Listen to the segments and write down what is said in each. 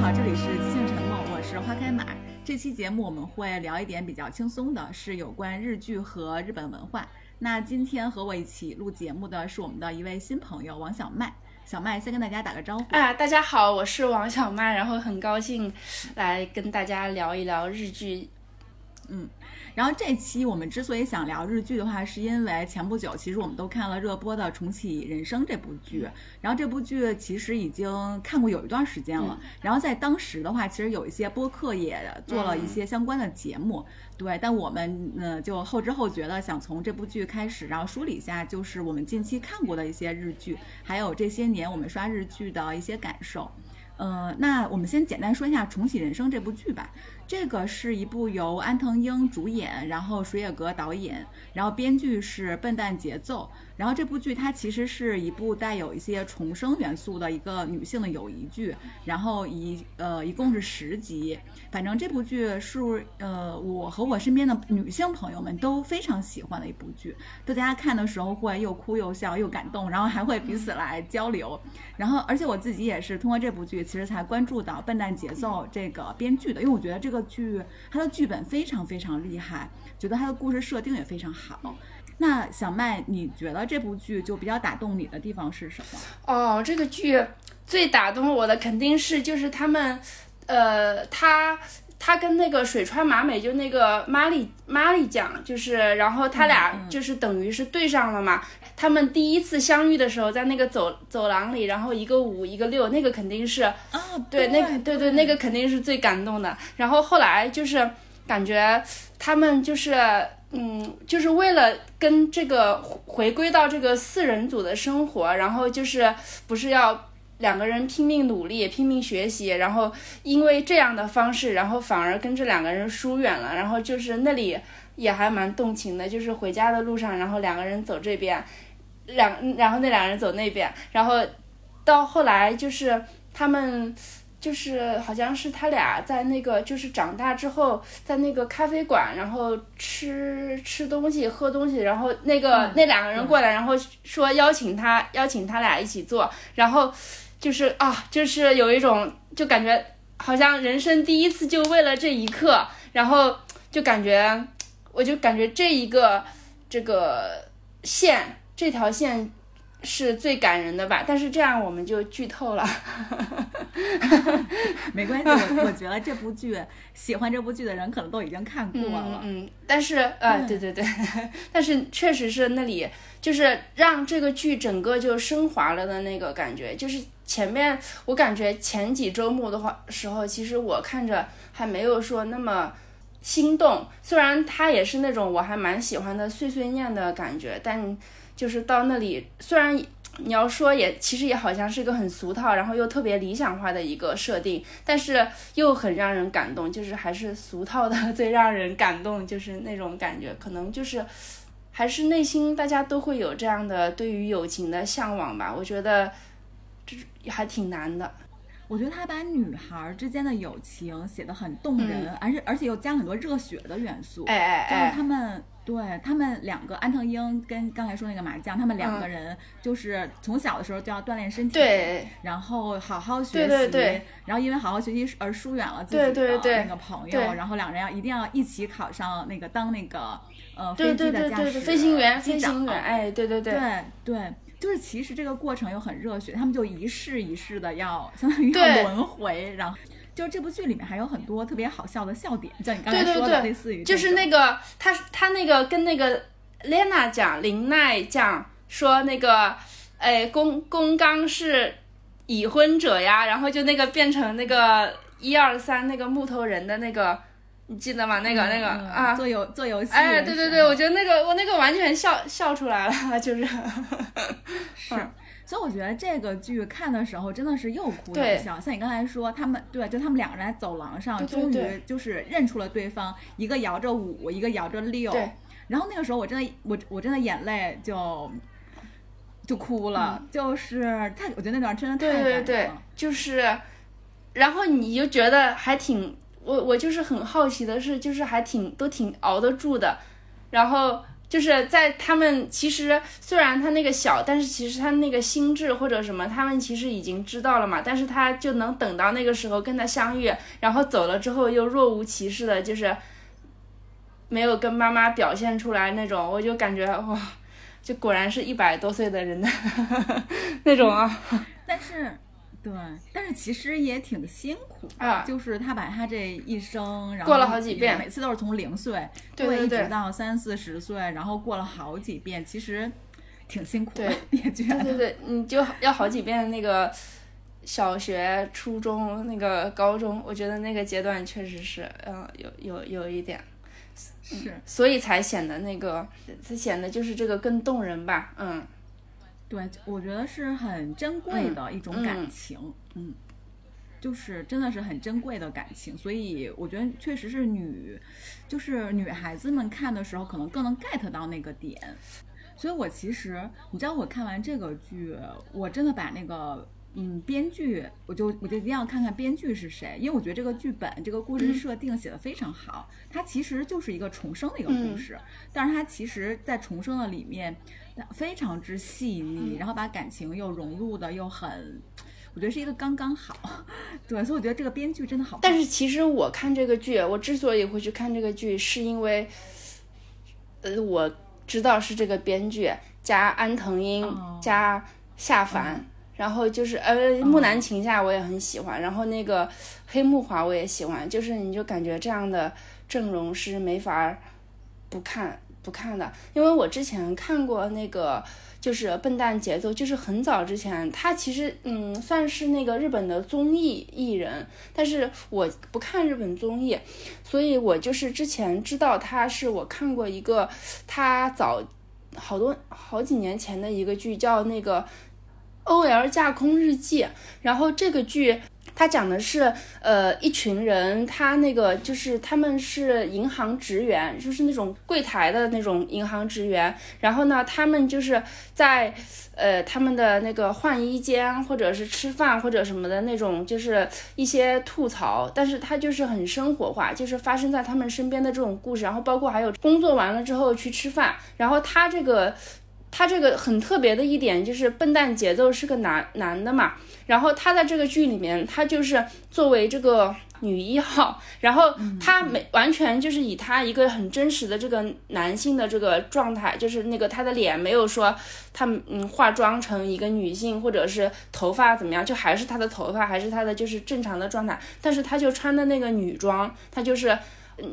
好，这里是即兴沉默，我是花开马。这期节目我们会聊一点比较轻松的，是有关日剧和日本文化。那今天和我一起录节目的是我们的一位新朋友王小麦。小麦先跟大家打个招呼。啊，大家好，我是王小麦，然后很高兴来跟大家聊一聊日剧。嗯。然后这期我们之所以想聊日剧的话，是因为前不久其实我们都看了热播的《重启人生》这部剧，然后这部剧其实已经看过有一段时间了。然后在当时的话，其实有一些播客也做了一些相关的节目，对。但我们呢就后知后觉的想从这部剧开始，然后梳理一下，就是我们近期看过的一些日剧，还有这些年我们刷日剧的一些感受。呃，那我们先简单说一下《重启人生》这部剧吧。这个是一部由安藤英主演，然后水野格导演，然后编剧是笨蛋节奏。然后这部剧它其实是一部带有一些重生元素的一个女性的友谊剧。然后一呃一共是十集，反正这部剧是呃我和我身边的女性朋友们都非常喜欢的一部剧。大家看的时候会又哭又笑又感动，然后还会彼此来交流。然后而且我自己也是通过这部剧其实才关注到笨蛋节奏这个编剧的，因为我觉得这个。剧它的剧本非常非常厉害，觉得它的故事设定也非常好。那小麦，你觉得这部剧就比较打动你的地方是什么？哦，这个剧最打动我的肯定是就是他们，呃，他他跟那个水川麻美就那个玛丽玛丽讲，就是然后他俩就是等于是对上了嘛。他们第一次相遇的时候，在那个走走廊里，然后一个五一个六，那个肯定是啊，对，那个对对，那个肯定是最感动的。然后后来就是感觉他们就是，嗯，就是为了跟这个回归到这个四人组的生活，然后就是不是要两个人拼命努力、拼命学习，然后因为这样的方式，然后反而跟这两个人疏远了。然后就是那里也还蛮动情的，就是回家的路上，然后两个人走这边。两，然后那两个人走那边，然后到后来就是他们，就是好像是他俩在那个就是长大之后，在那个咖啡馆，然后吃吃东西喝东西，然后那个那两个人过来，然后说邀请他邀请他俩一起做，然后就是啊，就是有一种就感觉好像人生第一次就为了这一刻，然后就感觉我就感觉这一个这个线。这条线是最感人的吧？但是这样我们就剧透了。没关系，我 我觉得这部剧喜欢这部剧的人可能都已经看过了。嗯，但是呃，对对对，但是确实是那里就是让这个剧整个就升华了的那个感觉。就是前面我感觉前几周末的话时候，其实我看着还没有说那么心动。虽然它也是那种我还蛮喜欢的碎碎念的感觉，但。就是到那里，虽然你要说也，其实也好像是一个很俗套，然后又特别理想化的一个设定，但是又很让人感动，就是还是俗套的最让人感动，就是那种感觉，可能就是 还是内心大家都会有这样的对于友情的向往吧。我觉得这还挺难的。我觉得他把女孩之间的友情写得很动人，而且而且又加了很多热血的元素。哎哎哎，他们。对他们两个，安藤英跟刚才说那个麻将，他们两个人就是从小的时候就要锻炼身体，对，然后好好学习，对对对，然后因为好好学习而疏远了自己的那个朋友，然后两人要一定要一起考上那个当那个呃飞机的驾驶飞行员，飞行员，哎，对对对，对对，就是其实这个过程又很热血，他们就一世一世的要相当于要轮回，然后。就这部剧里面还有很多特别好笑的笑点，像你刚才说的，类似于就是那个他他那个跟那个 Lena 讲林奈讲说那个，哎公公刚是已婚者呀，然后就那个变成那个一二三那个木头人的那个，你记得吗？那个那个啊，做游做游戏，哎对对对，我觉得那个我那个完全笑笑出来了，就是是。所以我觉得这个剧看的时候真的是又哭又笑。像你刚才说，他们对，就他们两个人在走廊上，终于就是认出了对方，一个摇着五，一个摇着六。然后那个时候我真的，我我真的眼泪就就哭了，就是太，我觉得那段真的太感人了。对对对，就是，然后你就觉得还挺，我我就是很好奇的是，就是还挺都挺熬得住的，然后。就是在他们其实虽然他那个小，但是其实他那个心智或者什么，他们其实已经知道了嘛。但是他就能等到那个时候跟他相遇，然后走了之后又若无其事的，就是没有跟妈妈表现出来那种，我就感觉哇，就果然是一百多岁的人的 那种啊。但是。对，但是其实也挺辛苦啊，就是他把他这一生，然后过了好几遍，每次都是从零岁对一直到三四十岁，然后过了好几遍，其实挺辛苦的，也觉得。对对对，你就要好几遍那个小学、初中、那个高中，我觉得那个阶段确实是，嗯，有有有一点，是，所以才显得那个，才显得就是这个更动人吧，嗯。对，我觉得是很珍贵的一种感情，嗯，就是真的是很珍贵的感情，所以我觉得确实是女，就是女孩子们看的时候可能更能 get 到那个点，所以我其实你知道我看完这个剧，我真的把那个嗯编剧，我就我就一定要看看编剧是谁，因为我觉得这个剧本这个故事设定写的非常好，它其实就是一个重生的一个故事，但是它其实在重生的里面。非常之细腻，然后把感情又融入的又很，我觉得是一个刚刚好。对，所以我觉得这个编剧真的好。但是其实我看这个剧，我之所以会去看这个剧，是因为，呃，我知道是这个编剧加安藤英加夏凡，然后就是呃木南晴夏我也很喜欢，然后那个黑木华我也喜欢，就是你就感觉这样的阵容是没法不看。不看的，因为我之前看过那个，就是《笨蛋节奏》，就是很早之前，他其实嗯算是那个日本的综艺艺人，但是我不看日本综艺，所以我就是之前知道他是我看过一个他早好多好几年前的一个剧，叫那个《OL 架空日记》，然后这个剧。他讲的是，呃，一群人，他那个就是他们是银行职员，就是那种柜台的那种银行职员。然后呢，他们就是在，呃，他们的那个换衣间，或者是吃饭或者什么的那种，就是一些吐槽。但是他就是很生活化，就是发生在他们身边的这种故事。然后包括还有工作完了之后去吃饭。然后他这个，他这个很特别的一点就是笨蛋节奏是个男男的嘛。然后他在这个剧里面，他就是作为这个女一号，然后他没完全就是以他一个很真实的这个男性的这个状态，就是那个他的脸没有说他嗯化妆成一个女性，或者是头发怎么样，就还是他的头发，还是他的就是正常的状态，但是他就穿的那个女装，他就是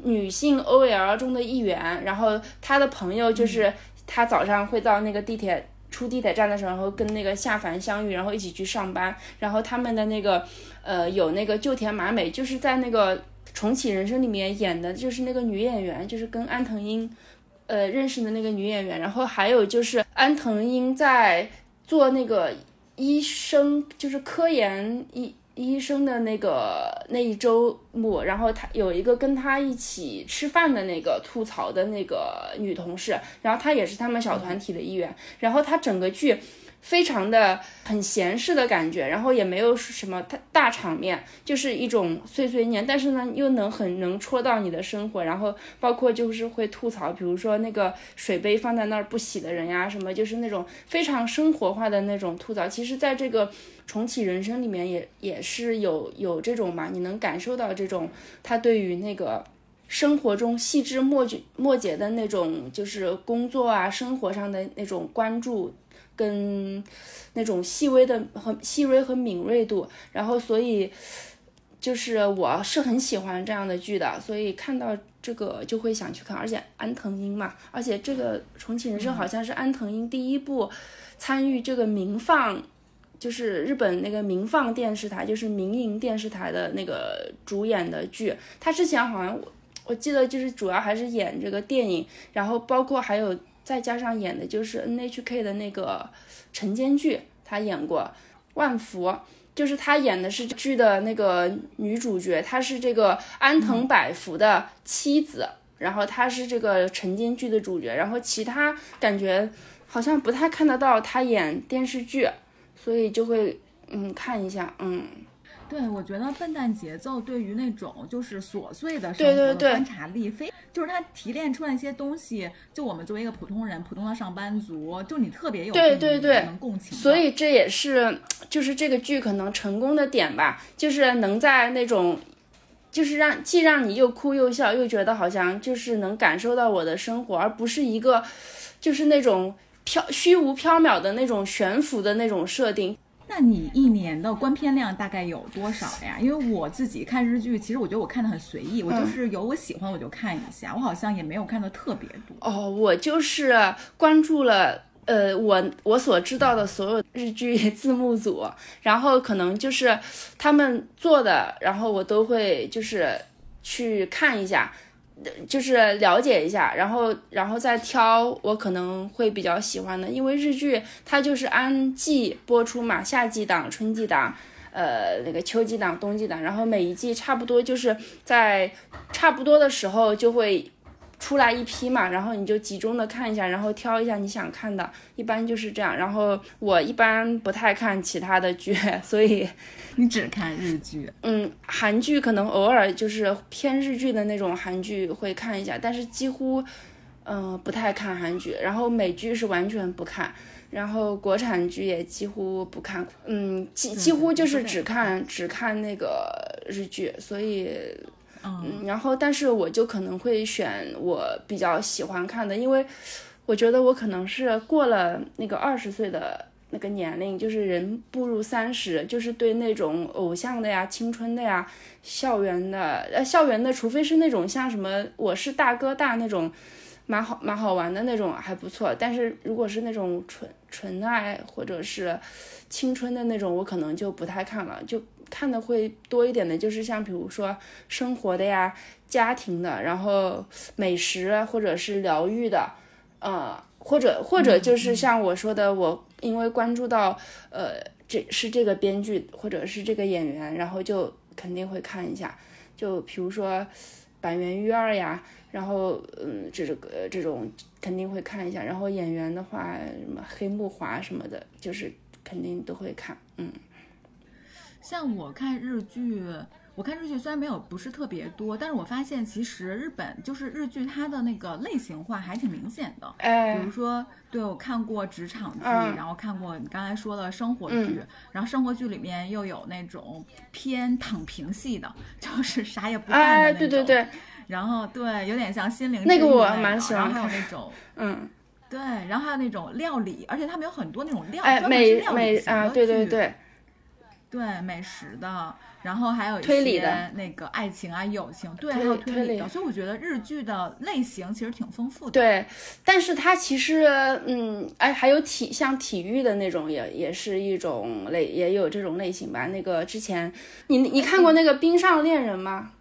女性 OL 中的一员，然后他的朋友就是他早上会到那个地铁。出地铁站的时候，然后跟那个夏凡相遇，然后一起去上班。然后他们的那个，呃，有那个旧田麻美，就是在那个重启人生里面演的，就是那个女演员，就是跟安藤英，呃，认识的那个女演员。然后还有就是安藤英在做那个医生，就是科研医。医生的那个那一周末，然后他有一个跟他一起吃饭的那个吐槽的那个女同事，然后她也是他们小团体的一员，然后她整个剧。非常的很闲适的感觉，然后也没有什么大大场面，就是一种碎碎念，但是呢又能很能戳到你的生活，然后包括就是会吐槽，比如说那个水杯放在那儿不洗的人呀，什么就是那种非常生活化的那种吐槽。其实，在这个重启人生里面也也是有有这种嘛，你能感受到这种他对于那个生活中细枝末节末节的那种就是工作啊生活上的那种关注。跟那种细微的和细微和敏锐度，然后所以就是我是很喜欢这样的剧的，所以看到这个就会想去看。而且安藤英嘛，而且这个《重启人生》好像是安藤英第一部参与这个民放，就是日本那个民放电视台，就是民营电视台的那个主演的剧。他之前好像我我记得就是主要还是演这个电影，然后包括还有。再加上演的就是 NHK 的那个晨间剧，他演过万福，就是他演的是剧的那个女主角，她是这个安藤百福的妻子，然后她是这个晨间剧的主角，然后其他感觉好像不太看得到他演电视剧，所以就会嗯看一下，嗯。对，我觉得笨蛋节奏对于那种就是琐碎的生活的观察力非，就是他提炼出来一些东西，就我们作为一个普通人、普通的上班族，就你特别有对对对能共情。所以这也是就是这个剧可能成功的点吧，就是能在那种。就是让既让你又哭又笑，又觉得好像就是能感受到我的生活，而不是一个就是那种飘虚无缥缈的那种悬浮的那种设定。那你一年的观片量大概有多少呀？因为我自己看日剧，其实我觉得我看的很随意，我就是有我喜欢我就看一下，我好像也没有看的特别多。哦，我就是关注了。呃，我我所知道的所有日剧字幕组，然后可能就是他们做的，然后我都会就是去看一下，就是了解一下，然后然后再挑我可能会比较喜欢的，因为日剧它就是按季播出嘛，夏季档、春季档。呃，那个秋季档、冬季档，然后每一季差不多就是在差不多的时候就会出来一批嘛，然后你就集中的看一下，然后挑一下你想看的，一般就是这样。然后我一般不太看其他的剧，所以你只看日剧，嗯，韩剧可能偶尔就是偏日剧的那种韩剧会看一下，但是几乎嗯、呃不太看韩剧，然后美剧是完全不看。然后国产剧也几乎不看，嗯，几几乎就是只看只看那个日剧，所以嗯，然后，但是我就可能会选我比较喜欢看的，因为我觉得我可能是过了那个二十岁的那个年龄，就是人步入三十，就是对那种偶像的呀、青春的呀、校园的，呃，校园的，除非是那种像什么《我是大哥大》那种，蛮好蛮好玩的那种还不错，但是如果是那种纯纯爱或者是青春的那种，我可能就不太看了，就看的会多一点的，就是像比如说生活的呀、家庭的，然后美食或者是疗愈的，呃，或者或者就是像我说的，我因为关注到呃这是这个编剧或者是这个演员，然后就肯定会看一下，就比如说板垣裕二呀，然后嗯这个呃这种肯定会看一下，然后演员的话什么黑木华什么的，就是肯定都会看，嗯。像我看日剧，我看日剧虽然没有不是特别多，但是我发现其实日本就是日剧它的那个类型化还挺明显的。哎比如说，对我看过职场剧，嗯然后看过你刚才说的生活剧，然后生活剧里面又有那种偏躺平系的，就是啥也不干的哎，那种。对对对，然后对，有点像心灵那个我蛮喜欢然后还有看那种。嗯，对，然后还有那种料理，而且他们有很多那种料，哎，美料理美啊，对对剧对，对美食的，然后还有一推理些的那个爱情啊、友情，对，还有推理的，所以我觉得日剧的类型其实挺丰富的。对，但是它其实，嗯，哎，还有体像体育的那种也，也是一种类，也有这种类型吧。那个之前，你你看过那个《冰上恋人》吗？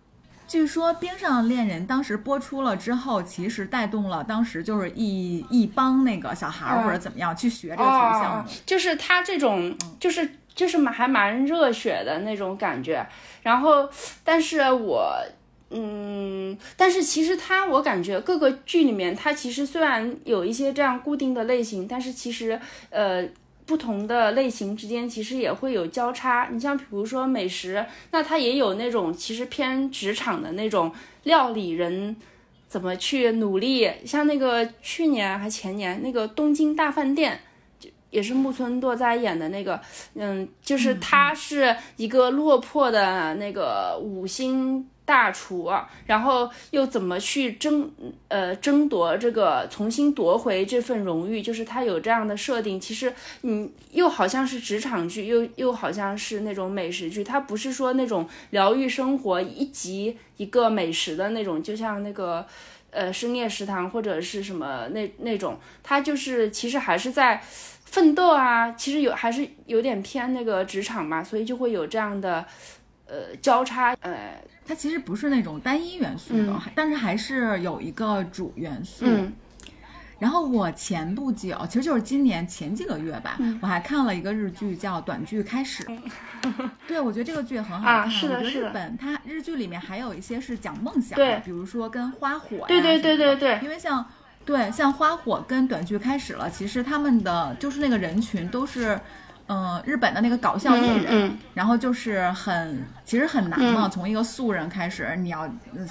据说《冰上恋人》当时播出了之后，其实带动了当时就是一一帮那个小孩儿嗯或者怎么样去学这个体育项哦目。，就是他这种，就是就是蛮还蛮热血的那种感觉。然后，但是我，嗯，但是其实它，我感觉各个剧里面，它其实虽然有一些这样固定的类型，但是其实，呃。不同的类型之间其实也会有交叉，你像比如说美食，那它也有那种其实偏职场的那种料理人怎么去努力，像那个去年还前年那个东京大饭店，也是木村拓哉演的那个，嗯，就是他是一个落魄的那个五星大厨，然后又怎么去争呃争夺这个重新夺回这份荣誉，就是他有这样的设定。其实你又好像是职场剧，又又好像是那种美食剧，它不是说那种疗愈生活一集一个美食的那种，就像那个。呃，深夜食堂或者是什么那那种，它就是其实还是在奋斗啊，其实有还是有点偏那个职场嘛，所以就会有这样的呃交叉，呃它其实不是那种单一元素的，嗯但是还是有一个主元素。嗯然后我前不久，其实就是今年前几个月吧，嗯我还看了一个日剧叫《短剧开始》。对，我觉得这个剧很好看。啊是的是的日本它日剧里面还有一些是讲梦想的，比如说跟花火呀对对对对对因为像对像花火跟短剧开始了，其实他们的就是那个人群都是。嗯，日本的那个搞笑艺人，然后就是很其实很难嘛，从一个素人开始，你要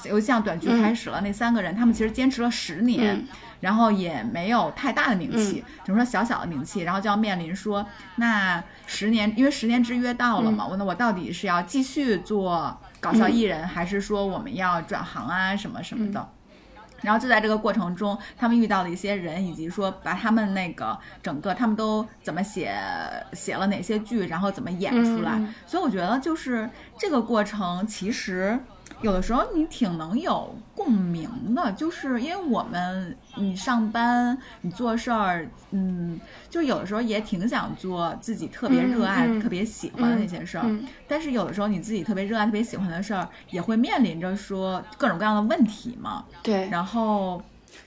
由像短剧开始了，那三个人他们其实坚持了十年，然后也没有太大的名气，只能说小小的名气，然后就要面临说，那十年，因为十年之约到了嘛，我那我到底是要继续做搞笑艺人，还是说我们要转行啊什么什么的？然后就在这个过程中，他们遇到了一些人，以及说把他们那个整个他们都怎么写，写了哪些剧，然后怎么演出来。所以我觉得就是这个过程其实。有的时候你挺能有共鸣的，就是因为我们你上班你做事儿，嗯，就有的时候也挺想做自己特别热爱、特别喜欢的那些事儿，但是有的时候你自己特别热爱、特别喜欢的事儿，也会面临着说各种各样的问题嘛。对，然后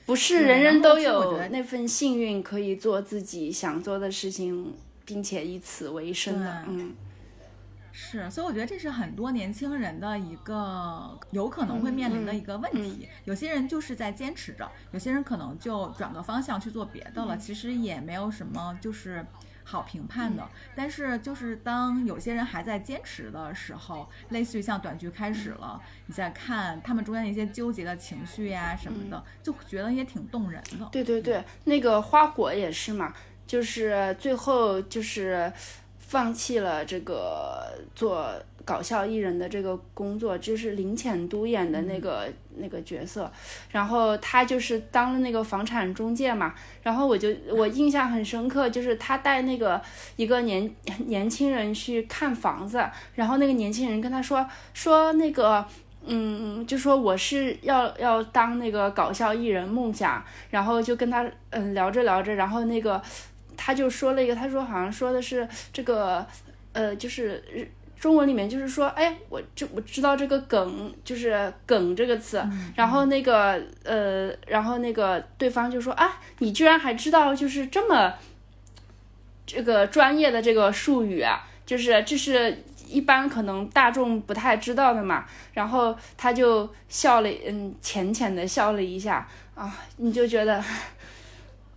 不是人人都有那份幸运可以做自己想做的事情，并且以此为生的，嗯。是，所以我觉得这是很多年轻人的一个有可能会面临的一个问题。有些人就是在坚持着，有些人可能就转个方向去做别的了。其实也没有什么就是好评判的。但是就是当有些人还在坚持的时候，类似于像短剧开始了，你在看他们中间的一些纠结的情绪呀什么的，就觉得也挺动人的。对对对，那个花火也是嘛，就是最后就是。放弃了这个做搞笑艺人的这个工作，就是林浅都演的那个那个角色，然后他就是当了那个房产中介嘛，然后我就我印象很深刻，就是他带那个一个年年轻人去看房子，然后那个年轻人跟他说说那个嗯，就说我是要要当那个搞笑艺人梦想，然后就跟他嗯聊着聊着，然后那个。他就说了一个，他说好像说的是这个，呃，就是中文里面就是说，哎，我就我知道这个梗，就是梗这个词，然后那个呃，然后那个对方就说啊，你居然还知道就是这么这个专业的这个术语啊，就是这是一般可能大众不太知道的嘛，然后他就笑了，嗯，浅浅的笑了一下啊，你就觉得，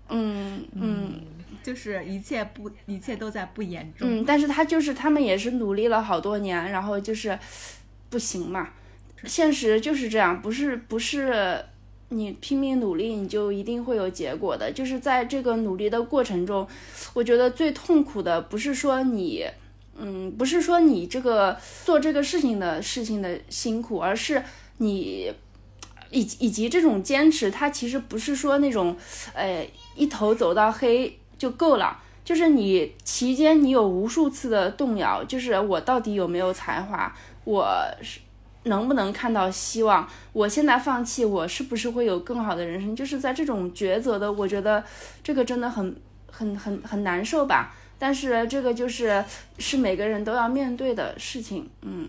嗯嗯。就是一切不，一切都在不言中。嗯，但是他就是他们也是努力了好多年，然后就是不行嘛。现实就是这样，不是不是你拼命努力你就一定会有结果的。就是在这个努力的过程中，我觉得最痛苦的不是说你，嗯，不是说你这个做这个事情的事情的辛苦，而是你以以及这种坚持，它其实不是说那种，呃，一头走到黑。就够了，就是你期间你有无数次的动摇，就是我到底有没有才华，我是能不能看到希望？我现在放弃，我是不是会有更好的人生？就是在这种抉择的，我觉得这个真的很 很很很难受吧。但是这个就是是每个人都要面对的事情，嗯。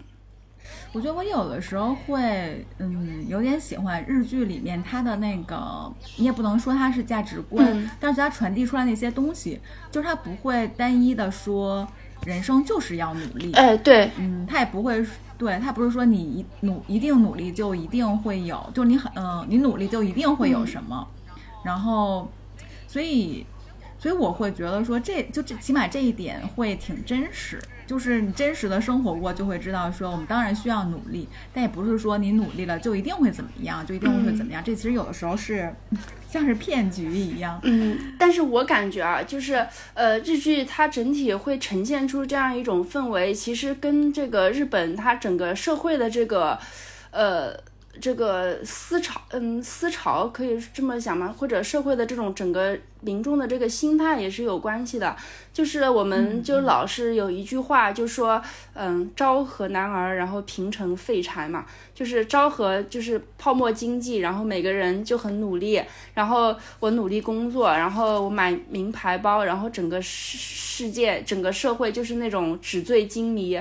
我觉得我有的时候会，嗯，有点喜欢日剧里面它的那个，你也不能说它是价值观，但是它传递出来那些东西，就是它不会单一的说人生就是要努力，哎，对，嗯，它也不会，对，它不是说你一努一定努力就一定会有，就是你很，嗯，你努力就一定会有什么，然后，所以，所以我会觉得说这就这起码这一点会挺真实。就是你真实的生活过，就会知道说我们当然需要努力，但也不是说你努力了就一定会怎么样，就一定会怎么样。这其实有的时候是像是骗局一样。嗯，但是我感觉啊，就是呃，日剧它整体会呈现出这样一种氛围，其实跟这个日本它整个社会的这个呃。这个思潮，嗯，思潮可以这么想吗？或者社会的这种整个民众的这个心态也是有关系的。就是我们就老是有一句话，就说，嗯，昭和男儿，然后平成废柴嘛。就是昭和就是泡沫经济，然后每个人就很努力，然后我努力工作，然后我买名牌包，然后整个世世界整个社会就是那种纸醉金迷。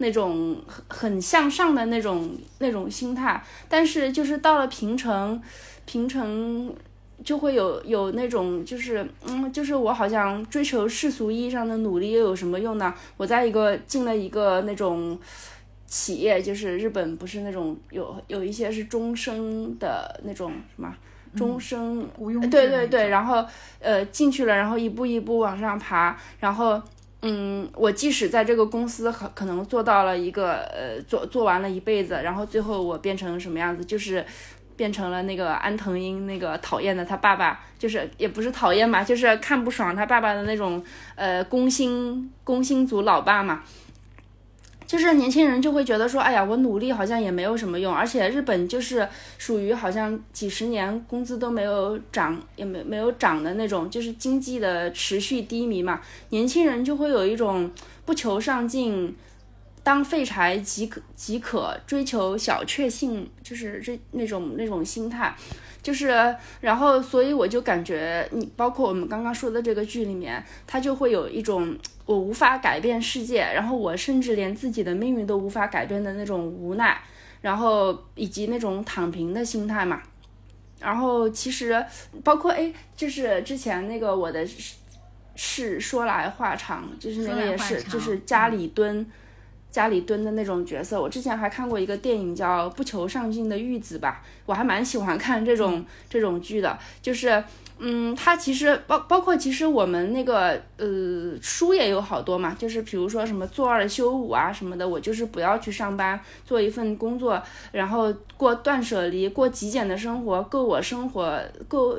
那种很很向上的那种那种心态，但是就是到了平城，平城就会有有那种就是嗯，就是我好像追求世俗意义上的努力又有什么用呢？我在一个进了一个那种企业，就是日本不是那种有有一些是终身的那种什么终身，对对对，然后呃进去了，然后一步一步往上爬，然后。嗯，我即使在这个公司可可能做到了一个呃做做完了一辈子，然后最后我变成什么样子，就是变成了那个安藤英那个讨厌的他爸爸，就是也不是讨厌吧，就是看不爽他爸爸的那种呃工薪工薪族老爸嘛。就是年轻人就会觉得说，哎呀，我努力好像也没有什么用，而且日本就是属于好像几十年工资都没有涨，也没没有涨的那种，就是经济的持续低迷嘛。年轻人就会有一种不求上进，当废柴即可即可，追求小确幸，就是这那种那种心态。就是，然后，所以我就感觉，你包括我们刚刚说的这个剧里面，它就会有一种我无法改变世界，然后我甚至连自己的命运都无法改变的那种无奈，然后以及那种躺平的心态嘛。然后其实包括哎，就是之前那个我的是说来话长，就是那个也是，就是家里蹲。家里蹲的那种角色，我之前还看过一个电影叫《不求上进的玉子》吧，我还蛮喜欢看这种这种剧的。就是，嗯，它其实包包括其实我们那个呃书也有好多嘛，就是比如说什么做二休五啊什么的，我就是不要去上班，做一份工作，然后过断舍离，过极简的生活，够我生活够。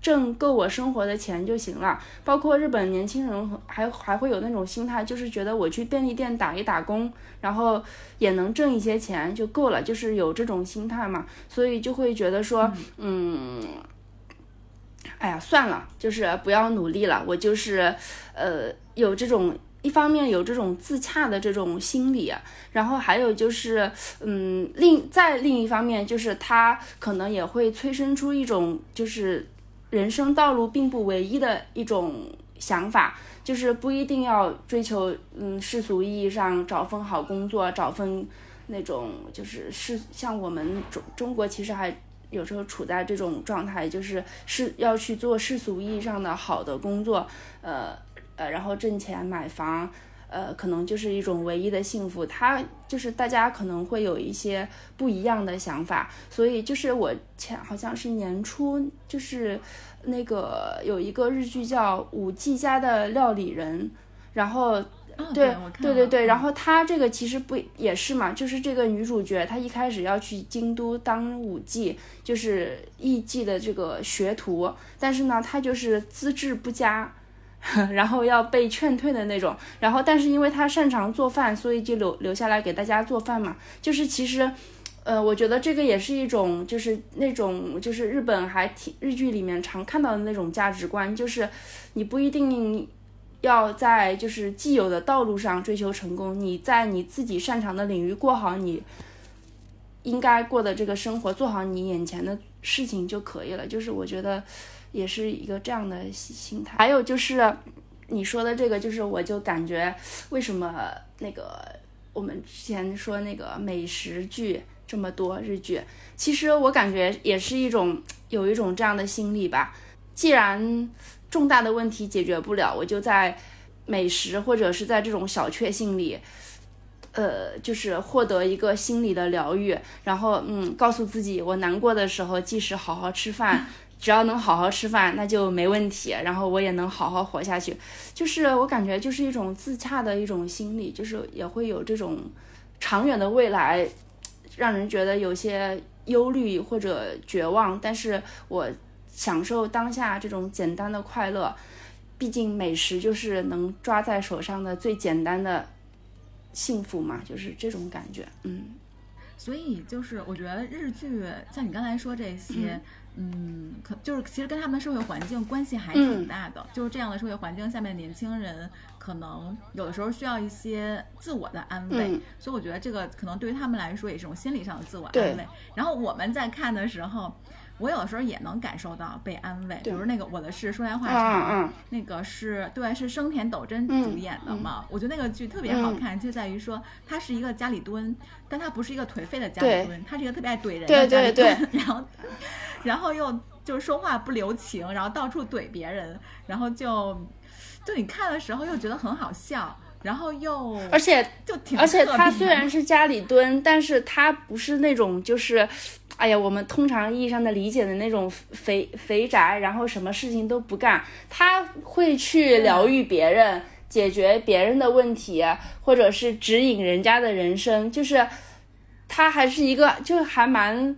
挣够我生活的钱就行了。包括日本年轻人还还会有那种心态，就是觉得我去便利店打一打工，然后也能挣一些钱就够了，就是有这种心态嘛。所以就会觉得说，嗯，哎呀，算了，就是不要努力了。我就是，呃，有这种一方面有这种自洽的这种心理，然后还有就是，嗯，另再另一方面就是他可能也会催生出一种就是。人生道路并不唯一的一种想法，就是不一定要追求，嗯，世俗意义上找份好工作，找份那种就是世像我们中中国其实还有时候处在这种状态，就是是要去做世俗意义上的好的工作，呃呃，然后挣钱买房。呃，可能就是一种唯一的幸福，他就是大家可能会有一些不一样的想法，所以就是我前好像是年初，就是那个有一个日剧叫《五 G 家的料理人》，然后对对对对，然后他这个其实不也是嘛，就是这个女主角她一开始要去京都当五 G，就是艺伎的这个学徒，但是呢，她就是资质不佳。然后要被劝退的那种，然后但是因为他擅长做饭，所以就留留下来给大家做饭嘛。就是其实，呃，我觉得这个也是一种，就是那种就是日本还挺日剧里面常看到的那种价值观，就是你不一定要在就是既有的道路上追求成功，你在你自己擅长的领域过好你应该过的这个生活，做好你眼前的事情就可以了。就是我觉得。也是一个这样的心态，还有就是你说的这个，就是我就感觉为什么那个我们之前说那个美食剧这么多日剧，其实我感觉也是一种有一种这样的心理吧。既然重大的问题解决不了，我就在美食或者是在这种小确幸里，呃，就是获得一个心理的疗愈，然后嗯，告诉自己我难过的时候，即使好好吃饭。只要能好好吃饭，那就没问题。然后我也能好好活下去，就是我感觉就是一种自洽的一种心理，就是也会有这种长远的未来，让人觉得有些忧虑或者绝望。但是我享受当下这种简单的快乐，毕竟美食就是能抓在手上的最简单的幸福嘛，就是这种感觉。嗯，所以就是我觉得日剧像你刚才说这些。嗯，可就是其实跟他们的社会环境关系还挺大的。就是这样的社会环境下面，年轻人可能有的时候需要一些自我的安慰，所以我觉得这个可能对于他们来说也是一种心理上的自我安慰。然后我们在看的时候。我有时候也能感受到被安慰，比如那个我的事说来话长，那个是对是生田斗真主演的嘛？我觉得那个剧特别好看，就在于说他是一个家里蹲，但他不是一个颓废的家里蹲，他是一个特别爱怼人的家里蹲，然后然后又就是说话不留情，然后到处怼别人，然后就就你看的时候又觉得很好笑。然后又，而且就挺，而且他虽然是家里蹲，但是他不是那种就是，哎呀，我们通常意义上的理解的那种肥肥宅，然后什么事情都不干，他会去疗愈别人，解决别人的问题，或者是指引人家的人生，就是他还是一个，就还蛮，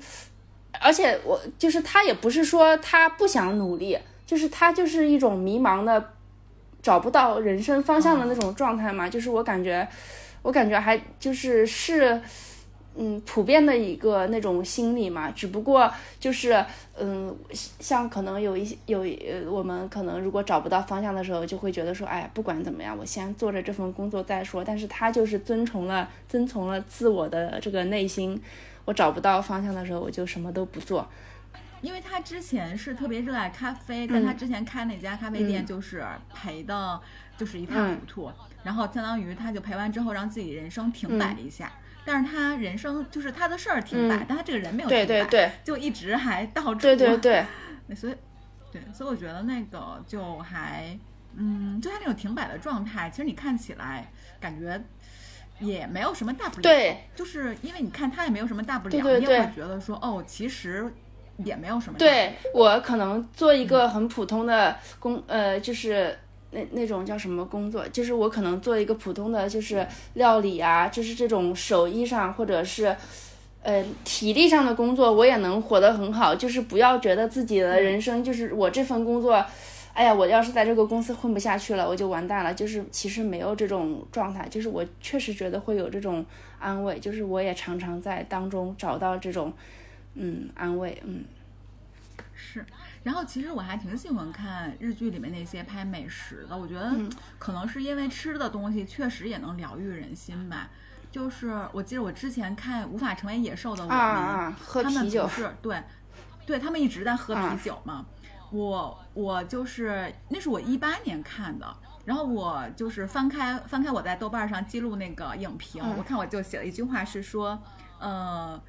而且我就是他也不是说他不想努力，就是他就是一种迷茫的，找不到人生方向的那种状态嘛，就是我感觉，我感觉还就是是。嗯，普遍的一个那种心理嘛，只不过就是，嗯，像可能有一些有呃，我们可能如果找不到方向的时候，就会觉得说，哎，不管怎么样，我先做着这份工作再说。但是他就是遵从了遵从了自我的这个内心，我找不到方向的时候，我就什么都不做。因为他之前是特别热爱咖啡，但他之前开那家咖啡店就是赔的，就是一塌糊涂。然后相当于他就赔完之后，让自己人生停摆了一下。但是他人生就是他的事儿停摆，但他这个人没有停摆，就一直还到处。对对对，所以，对，所以我觉得那个就还，嗯，就他那种停摆的状态，其实你看起来感觉也没有什么大不了。对，就是因为你看他也没有什么大不了，你也会觉得说，哦，其实也没有什么。对我可能做一个很普通的工，呃，就是。那那种叫什么工作？就是我可能做一个普通的，就是料理啊，就是这种手艺上或者是，呃，体力上的工作，我也能活得很好。就是不要觉得自己的人生就是我这份工作，哎呀，我要是在这个公司混不下去了，我就完蛋了。就是其实没有这种状态，就是我确实觉得会有这种安慰，就是我也常常在当中找到这种，嗯，安慰，嗯，是。然后其实我还挺喜欢看日剧里面那些拍美食的，我觉得可能是因为吃的东西确实也能疗愈人心吧。就是我记得我之前看《无法成为野兽的我们》，喝啤酒是对，对他们一直在喝啤酒嘛。我我就是那是我一八年看的，然后我就是翻开翻开我在豆瓣上记录那个影评，我看我就写了一句话是说，呃。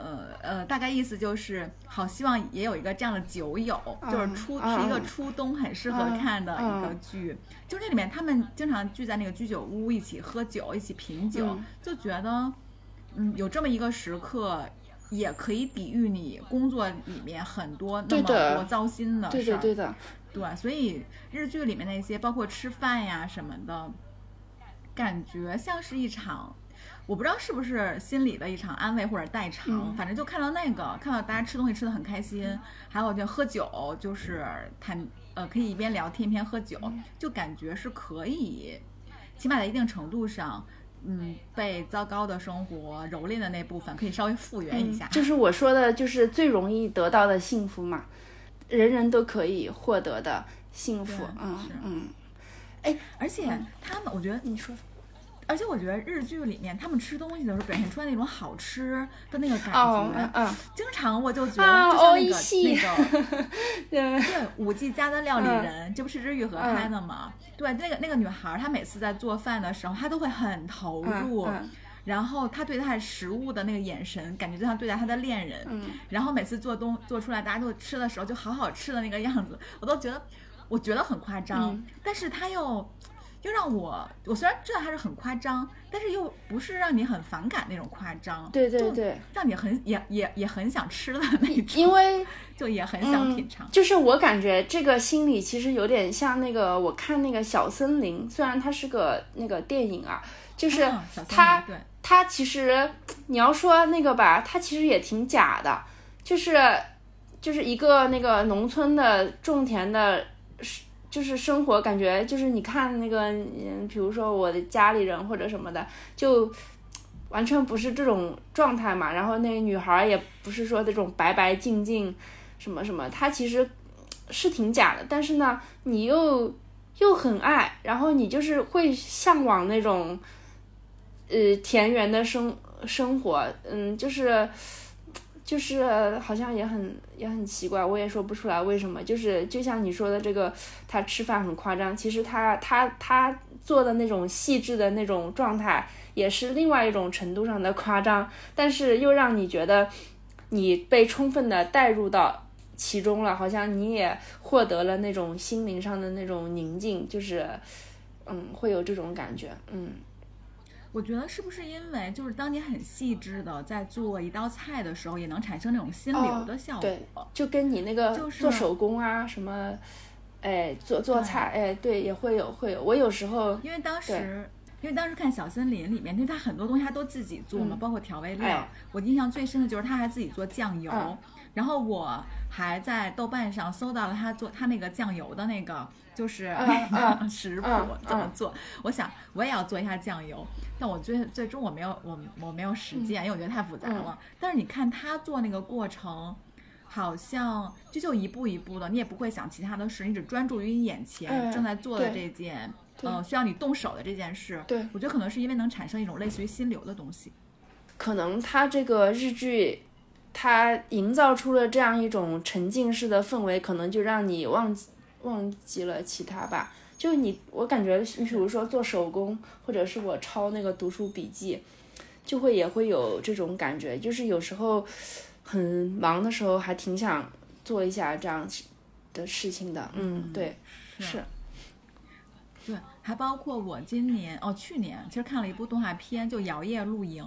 呃呃，大概意思就是，好希望也有一个这样的酒友，就是初是一个初冬很适合看的一个剧。就这里面他们经常聚在那个居酒屋一起喝酒，一起品酒，就觉得，嗯，有这么一个时刻，也可以抵御你工作里面很多那么多糟心的事儿。对的，对的，对。所以日剧里面那些，包括吃饭呀什么的，感觉像是一场。我不知道是不是心里的一场安慰或者代偿，反正就看到那个，看到大家吃东西吃的很开心，还有就喝酒，就是谈呃可以一边聊天一边喝酒，就感觉是可以，起码在一定程度上，嗯，被糟糕的生活蹂躏的那部分可以稍微复原一下。就是我说的，就是最容易得到的幸福嘛，人人都可以获得的幸福。嗯嗯，哎，而且他们，我觉得你说。而且我觉得日剧里面他们吃东西的时候表现出来那种好吃的那个感觉，嗯，经常我就觉得就像那个那个 对。五 G 家的料理人，这不是日语合拍的吗？对，那个那个女孩，她每次在做饭的时候，她都会很投入，然后她对待食物的那个眼神，感觉就像对待她的恋人，然后每次做东做出来，大家都吃的时候就好好吃的那个样子，我都觉得我觉得很夸张，但是她又。又让我，我虽然知道它是很夸张，但是又不是让你很反感那种夸张，对对对，让你很也也也很想吃的那种，因为就也很想品尝。就是我感觉这个心理其实有点像那个，我看那个小森林，虽然它是个那个电影啊，就是它它其实你要说那个吧，它其实也挺假的，就是就是一个那个农村的种田的。就是生活感觉，就是你看那个，嗯，比如说我的家里人或者什么的，就完全不是这种状态嘛。然后那个女孩也不是说那种白白净净，什么什么，她其实是挺假的。但是呢，你又又很爱，然后你就是会向往那种，呃，田园的生生活，嗯，就是。就是好像也很也很奇怪，我也说不出来为什么。就是就像你说的这个，他吃饭很夸张，其实他他他做的那种细致的那种状态，也是另外一种程度上的夸张，但是又让你觉得你被充分的带入到其中了，好像你也获得了那种心灵上的那种宁静，就是嗯，会有这种感觉，嗯。我觉得是不是因为就是当你很细致的在做一道菜的时候，也能产生那种心流的效果？对，就跟你那个做手工啊什么，哎，做做菜，哎，对，也会有会有。我有时候因为当时，因为当时看《小森林》里面，因为他很多东西他都自己做嘛，包括调味料。我印象最深的就是他还自己做酱油。然后我还在豆瓣上搜到了他做他那个酱油的那个就是 食谱怎么做。我想我也要做一下酱油，但我最最终我没有我我没有实践，因为我觉得太复杂了。但是你看他做那个过程。好像这就一步一步的，你也不会想其他的事，你只专注于你眼前正在做的这件，嗯，需要你动手的这件事。对，我觉得可能是因为能产生一种类似于心流的东西。可能他这个日剧，它营造出了这样一种沉浸式的氛围，可能就让你忘记忘记了其他吧。就你，我感觉你比如说做手工，或者是我抄那个读书笔记，就会也会有这种感觉，就是有时候。很忙的时候，还挺想做一下这样的事情的。嗯，对，是，对，还包括我今年哦，去年其实看了一部动画片，就《摇曳露营》，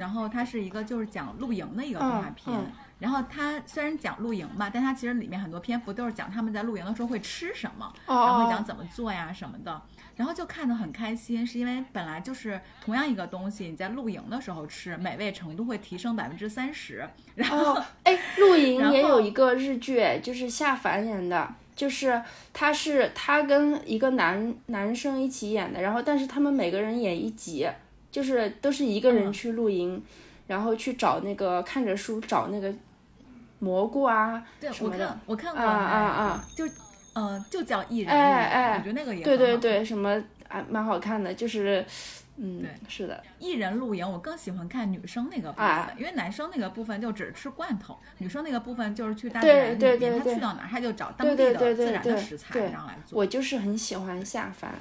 然后它是一个就是讲露营的一个动画片。然后它虽然讲露营吧，但它其实里面很多篇幅都是讲他们在露营的时候会吃什么，然后会讲怎么做呀什么的。然后就看得很开心，是因为本来就是同样一个东西，你在露营的时候吃，美味程度会提升百分之三十。然后，哎，露营也有一个日剧，就是夏凡演的，就是他是他跟一个男男生一起演的，然后但是他们每个人演一集，就是都是一个人去露营，然后去找那个看着书找那个蘑菇啊什么的。我看过啊啊啊！就。嗯，就叫艺人，哎哎，我觉得那个也对对对，什么啊，蛮好看的，就是，嗯，对，是的，艺人露营，我更喜欢看女生那个部分，因为男生那个部分就只吃罐头，女生那个部分就是去大自然里面，他去到哪他就找当地的自然的食材然后来做。我就是很喜欢下饭，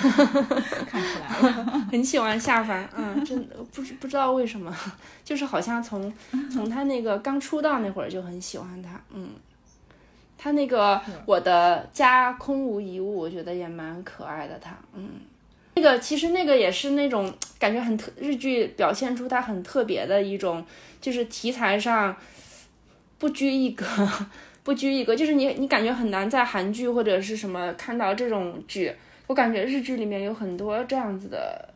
看出来了，很喜欢下凡，嗯，真的不知不知道为什么，就是好像从从他那个刚出道那会儿就很喜欢他，嗯。他那个我的家空无一物，我觉得也蛮可爱的。他，嗯，那个其实那个也是那种感觉很特日剧表现出他很特别的一种，就是题材上不拘一格，不拘一格，就是你你感觉很难在韩剧或者是什么看到这种剧。我感觉日剧里面有很多这样子的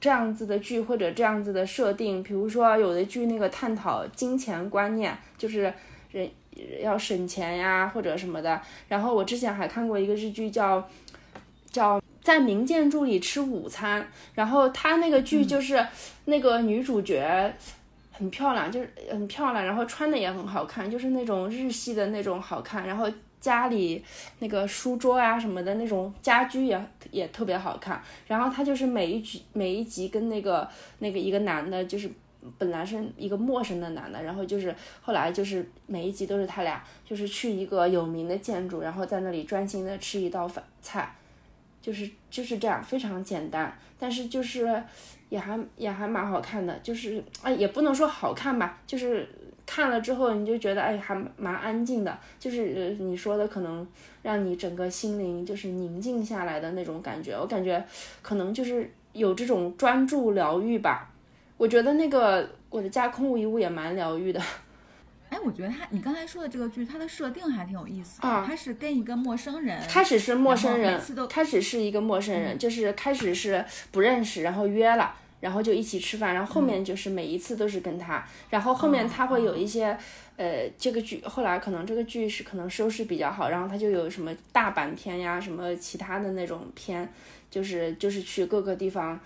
这样子的剧或者这样子的设定，比如说有的剧那个探讨金钱观念，就是人。要省钱呀，或者什么的。然后我之前还看过一个日剧，叫叫在名建筑里吃午餐。然后他那个剧就是那个女主角很漂亮，就是很漂亮，然后穿的也很好看，就是那种日系的那种好看。然后家里那个书桌啊什么的那种家居也也特别好看。然后他就是每一集每一集跟那个那个一个男的，就是。本来是一个陌生的男的，然后就是后来就是每一集都是他俩，就是去一个有名的建筑，然后在那里专心的吃一道饭菜，就是就是这样，非常简单，但是就是也还也还蛮好看的，就是哎也不能说好看吧，就是看了之后你就觉得哎还蛮安静的，就是你说的可能让你整个心灵就是宁静下来的那种感觉，我感觉可能就是有这种专注疗愈吧。我觉得那个我的家空无一物也蛮疗愈的，哎，我觉得他你刚才说的这个剧，它的设定还挺有意思啊。他是跟一个陌生人，开始是陌生人，每次都开始是一个陌生人，就是开始是不认识，然后约了，然后就一起吃饭，然后后面就是每一次都是跟他，然后后面他会有一些，呃，这个剧后来可能这个剧是可能收视比较好，然后他就有什么大阪片呀，什么其他的那种片，就是就是去各个地方。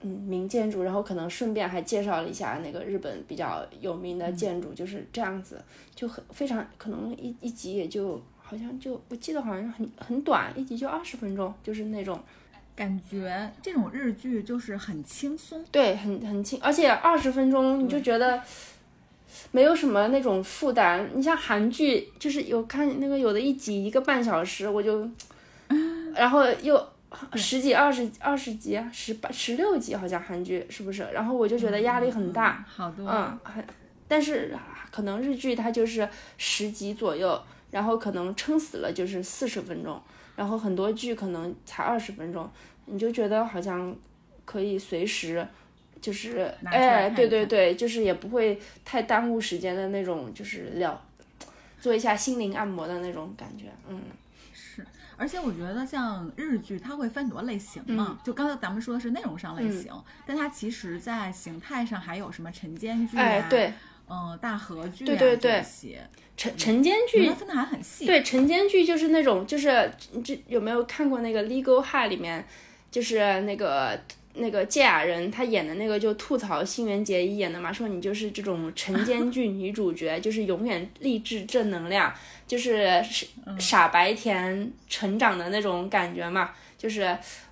嗯，名建筑，然后可能顺便还介绍了一下那个日本比较有名的建筑，就是这样子，就很非常可能一一集也就好像就我记得好像很很短，一集就二十分钟，就是那种感觉。这种日剧就是很轻松，对，很很轻，而且二十分钟你就觉得没有什么那种负担。你像韩剧，就是有看那个有的一集一个半小时，我就，然后又。十几、二十、二十集、十八、十六集，好像韩剧是不是？然后我就觉得压力很大，好多，嗯，很，但是可能日剧它就是十集左右，然后可能撑死了就是四十分钟，然后很多剧可能才二十分钟，你就觉得好像可以随时，就是哎，对对对，就是也不会太耽误时间的那种，就是了。做一下心灵按摩的那种感觉，嗯。是，而且我觉得像日剧，它会分很多类型嘛。就刚才咱们说的是内容上类型，但它其实在形态上还有什么晨间剧啊，对，嗯，大河剧对对对。晨晨间剧分的还很细。对，晨间剧就是那种，就是这有没有看过那个《Legal High》里面，就是那个。那个芥雅人他演的那个就吐槽新垣结衣演的嘛，说你就是这种晨间剧女主角，就是永远励志正能量，就是傻白甜成长的那种感觉嘛。就是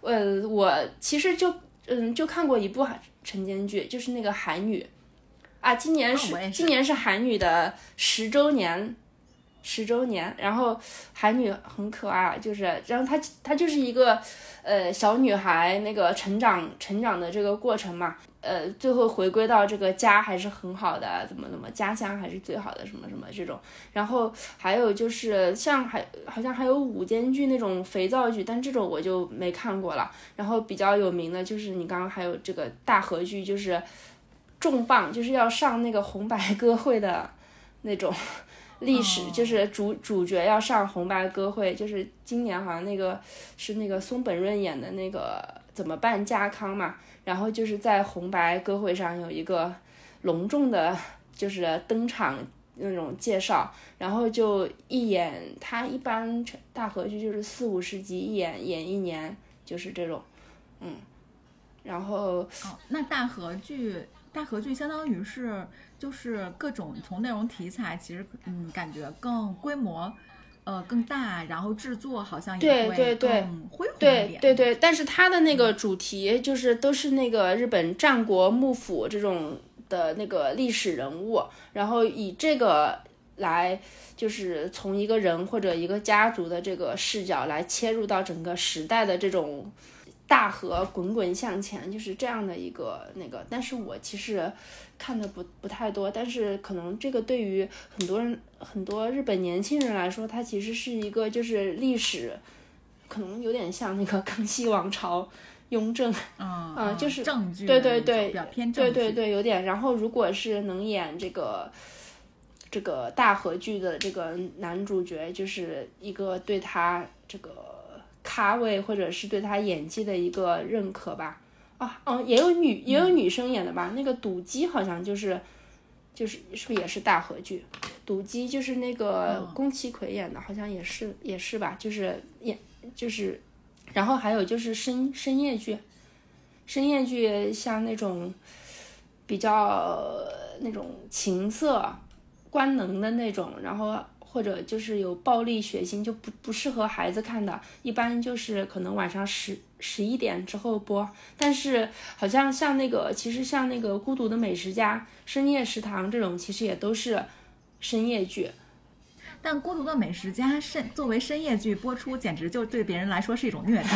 呃，我其实就嗯就看过一部晨间剧，就是那个韩女啊，今年是今年是韩女的十周年。十周年，然后韩女很可爱，就是，然后她她就是一个，呃，小女孩那个成长成长的这个过程嘛，呃，最后回归到这个家还是很好的，怎么怎么家乡还是最好的，什么什么这种，然后还有就是像还好像还有五间剧那种肥皂剧，但这种我就没看过了。然后比较有名的就是你刚刚还有这个大河剧，就是重磅，就是要上那个红白歌会的那种。历史就是主主角要上红白歌会，就是今年好像那个是那个松本润演的那个怎么办家康嘛，然后就是在红白歌会上有一个隆重的，就是登场那种介绍，然后就一演，他一般大合剧就是四五十集一演，演一年就是这种，嗯，然后哦，那大合剧大合剧相当于是。就是各种从内容题材，其实嗯，感觉更规模，呃，更大，然后制作好像也会更恢宏一点。对对对，但是它的那个主题就是都是那个日本战国幕府这种的那个历史人物，然后以这个来就是从一个人或者一个家族的这个视角来切入到整个时代的这种。大河滚滚向前，就是这样的一个那个，但是我其实看的不不太多，但是可能这个对于很多人很多日本年轻人来说，它其实是一个就是历史，可能有点像那个 康熙王朝雍正，嗯，就是正剧，对对对，比较偏正剧，对对对，有点。然后如果是能演这个这个大河剧的这个男主角，就是一个对他这个。咖位或者是对他演技的一个认可吧，啊，嗯，也有女也有女生演的吧，那个赌姬好像就是，就是是不是也是大合剧？赌姬就是那个宫崎葵演的，好像也是也是吧，就是演就是，然后还有就是深深夜剧，深夜剧像那种比较那种情色、官能的那种，然后。或者就是有暴力血腥，就不不适合孩子看的，一般就是可能晚上十十一点之后播。但是好像像那个，其实像那个《孤独的美食家》《深夜食堂》这种，其实也都是深夜剧。但《孤独的美食家》深作为深夜剧播出，简直就对别人来说是一种虐待。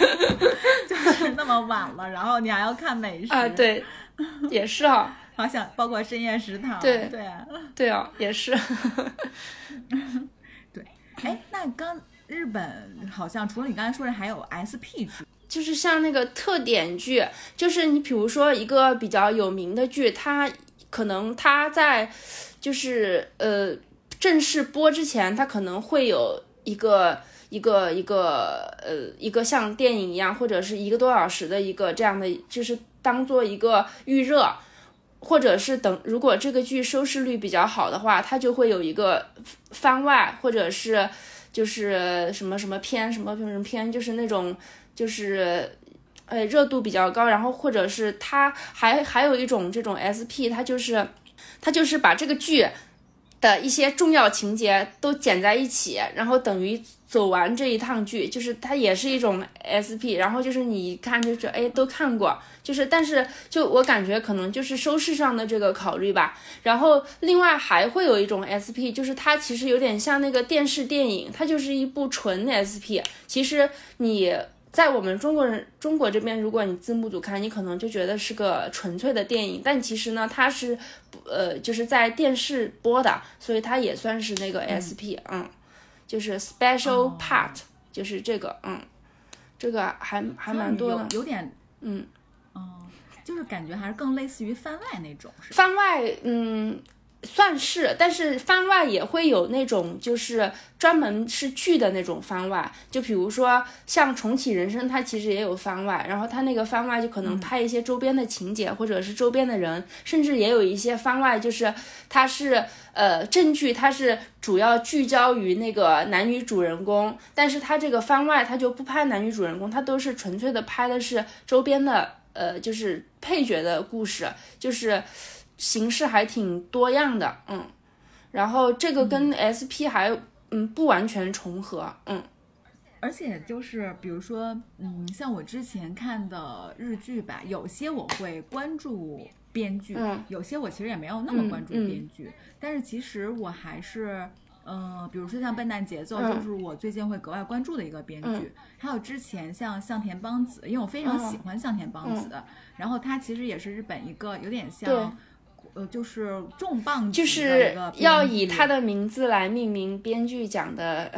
就是那么晚了，然后你还要看美食啊？对，也是啊。好想，包括深夜食堂，对对对啊，也是。对，哎，那刚日本好像除了你刚才说的，还有 SP 剧，就是像那个特点剧，就是你比如说一个比较有名的剧，它可能它在就是呃正式播之前，它可能会有一个一个一个呃一个像电影一样，或者是一个多小时的一个这样的，就是当做一个预热。或者是等，如果这个剧收视率比较好的话，它就会有一个番外，或者是就是什么什么片，什么什么片，就是那种就是呃热度比较高，然后或者是它还还有一种这种 SP，它就是它就是把这个剧的一些重要情节都剪在一起，然后等于。走完这一趟剧，就是它也是一种 SP，然后就是你一看就觉得哎都看过，就是但是就我感觉可能就是收视上的这个考虑吧。然后另外还会有一种 SP，就是它其实有点像那个电视电影，它就是一部纯 SP。其实你在我们中国人中国这边，如果你字幕组看，你可能就觉得是个纯粹的电影，但其实呢它是呃就是在电视播的，所以它也算是那个 SP，嗯。就是 special part，就是这个，嗯，这个还还蛮多的，有点，嗯，哦，就是感觉还是更类似于番外那种，是番外，嗯，算是，但是番外也会有那种就是专门是剧的那种番外，就比如说像重启人生，它其实也有番外，然后它那个番外就可能拍一些周边的情节，或者是周边的人，甚至也有一些番外，就是它是呃正剧，它是主要聚焦于那个男女主人公，但是它这个番外它就不拍男女主人公，它都是纯粹的拍的是周边的呃就是配角的故事，就是。形式还挺多样的，嗯，然后这个跟 SP 还嗯不完全重合，嗯，而且就是比如说，嗯，像我之前看的日剧吧，有些我会关注编剧，嗯，有些我其实也没有那么关注编剧，但是其实我还是，嗯，比如说像《笨蛋节奏》，就是我最近会格外关注的一个编剧，还有之前像向田邦子，因为我非常喜欢向田邦子，然后他其实也是日本一个有点像。呃，就是重磅，就是要以他的名字来命名编剧奖的，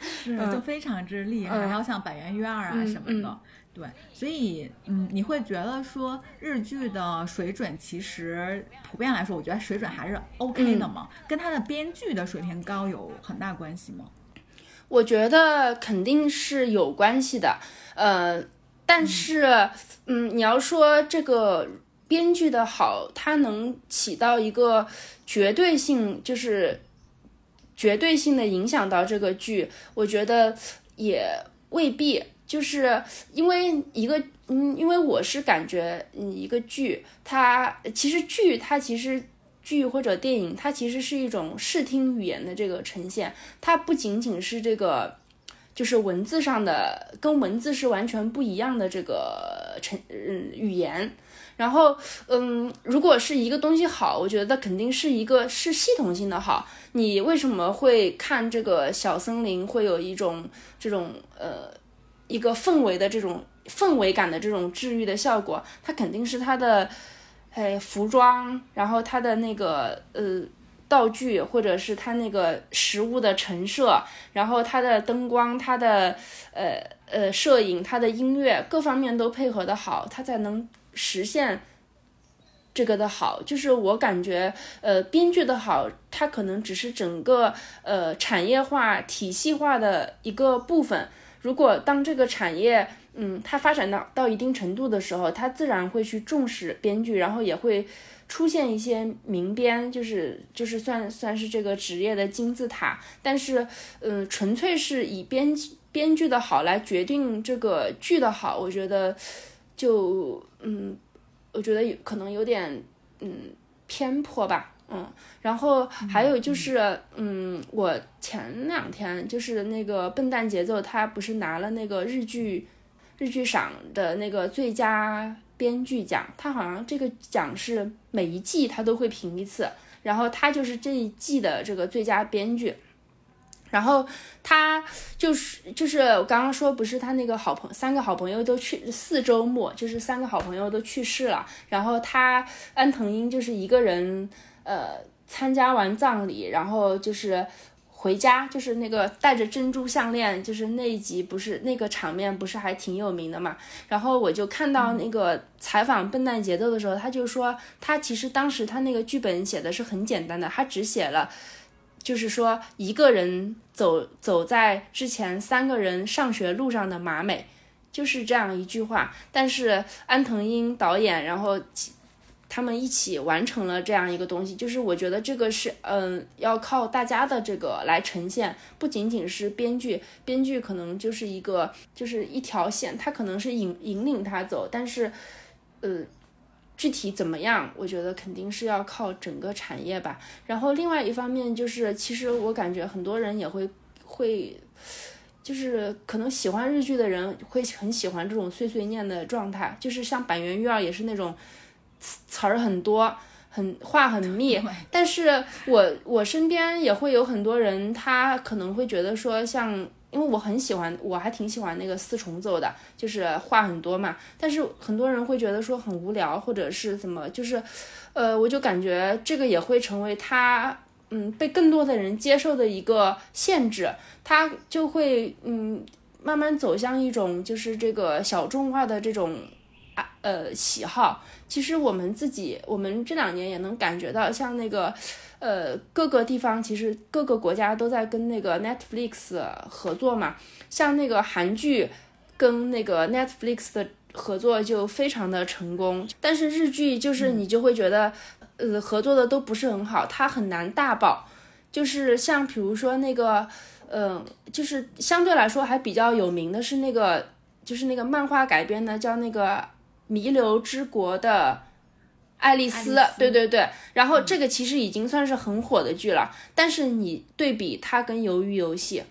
是 就非常之厉害，还有像板垣瑞二啊什么的，对，所以嗯，你会觉得说日剧的水准其实普遍来说，我觉得水准还是 OK 的嘛，跟他的编剧的水平高有很大关系吗？我觉得肯定是有关系的，呃，但是嗯，你要说这个。编剧的好，它能起到一个绝对性，就是绝对性的影响到这个剧，我觉得也未必，就是因为一个，嗯，因为我是感觉，嗯，一个剧，它其实剧，它其实剧或者电影，它其实是一种视听语言的这个呈现，它不仅仅是这个，就是文字上的，跟文字是完全不一样的这个呈，嗯，语言。然后，嗯，如果是一个东西好，我觉得肯定是一个是系统性的好。你为什么会看这个小森林，会有一种这种呃一个氛围的这种氛围感的这种治愈的效果？它肯定是它的哎服装，然后它的那个呃道具，或者是它那个食物的陈设，然后它的灯光，它的呃呃摄影，它的音乐，各方面都配合的好，它才能。实现这个的好，就是我感觉，呃，编剧的好，它可能只是整个呃产业化、体系化的一个部分。如果当这个产业，嗯，它发展到到一定程度的时候，它自然会去重视编剧，然后也会出现一些名编，就是就是算算是这个职业的金字塔。但是，嗯，纯粹是以编编剧的好来决定这个剧的好，我觉得。就嗯，我觉得有可能有点嗯偏颇吧，嗯，然后还有就是嗯，我前两天就是那个笨蛋节奏，他不是拿了那个日剧日剧赏的那个最佳编剧奖，他好像这个奖是每一季他都会评一次，然后他就是这一季的这个最佳编剧。然后他就是就是我刚刚说不是他那个好朋三个好朋友都去四周末就是三个好朋友都去世了，然后他安藤英就是一个人呃参加完葬礼，然后就是回家就是那个带着珍珠项链，就是那一集不是那个场面不是还挺有名的嘛？然后我就看到那个采访笨蛋节奏的时候，他就说他其实当时他那个剧本写的是很简单的，他只写了。就是说，一个人走走在之前三个人上学路上的马美，就是这样一句话。但是安藤英导演，然后他们一起完成了这样一个东西。就是我觉得这个是，嗯，要靠大家的这个来呈现，不仅仅是编剧，编剧可能就是一个，就是一条线，他可能是引引领他走，但是，呃。具体怎么样？我觉得肯定是要靠整个产业吧。然后另外一方面就是，其实我感觉很多人也会会，就是可能喜欢日剧的人会很喜欢这种碎碎念的状态。就是像板垣瑞二也是那种词儿很多、很话很密。但是我我身边也会有很多人，他可能会觉得说像。因为我很喜欢，我还挺喜欢那个四重奏的，就是话很多嘛。但是很多人会觉得说很无聊，或者是怎么，就是，呃，我就感觉这个也会成为他，嗯，被更多的人接受的一个限制。他就会，嗯，慢慢走向一种就是这个小众化的这种啊呃喜好。其实我们自己，我们这两年也能感觉到，像那个呃各个地方，其实各个国家都在跟那个 Netflix 合作嘛。像那个韩剧跟那个 Netflix 的合作就非常的成功，但是日剧就是你就会觉得，呃合作的都不是很好，它很难大爆。就是像比如说那个，嗯，就是相对来说还比较有名的是那个，就是那个漫画改编的叫那个。弥留之国的爱丽丝，对对对，然后这个其实已经算是很火的剧了，但是你对比它跟鱿鱼游戏，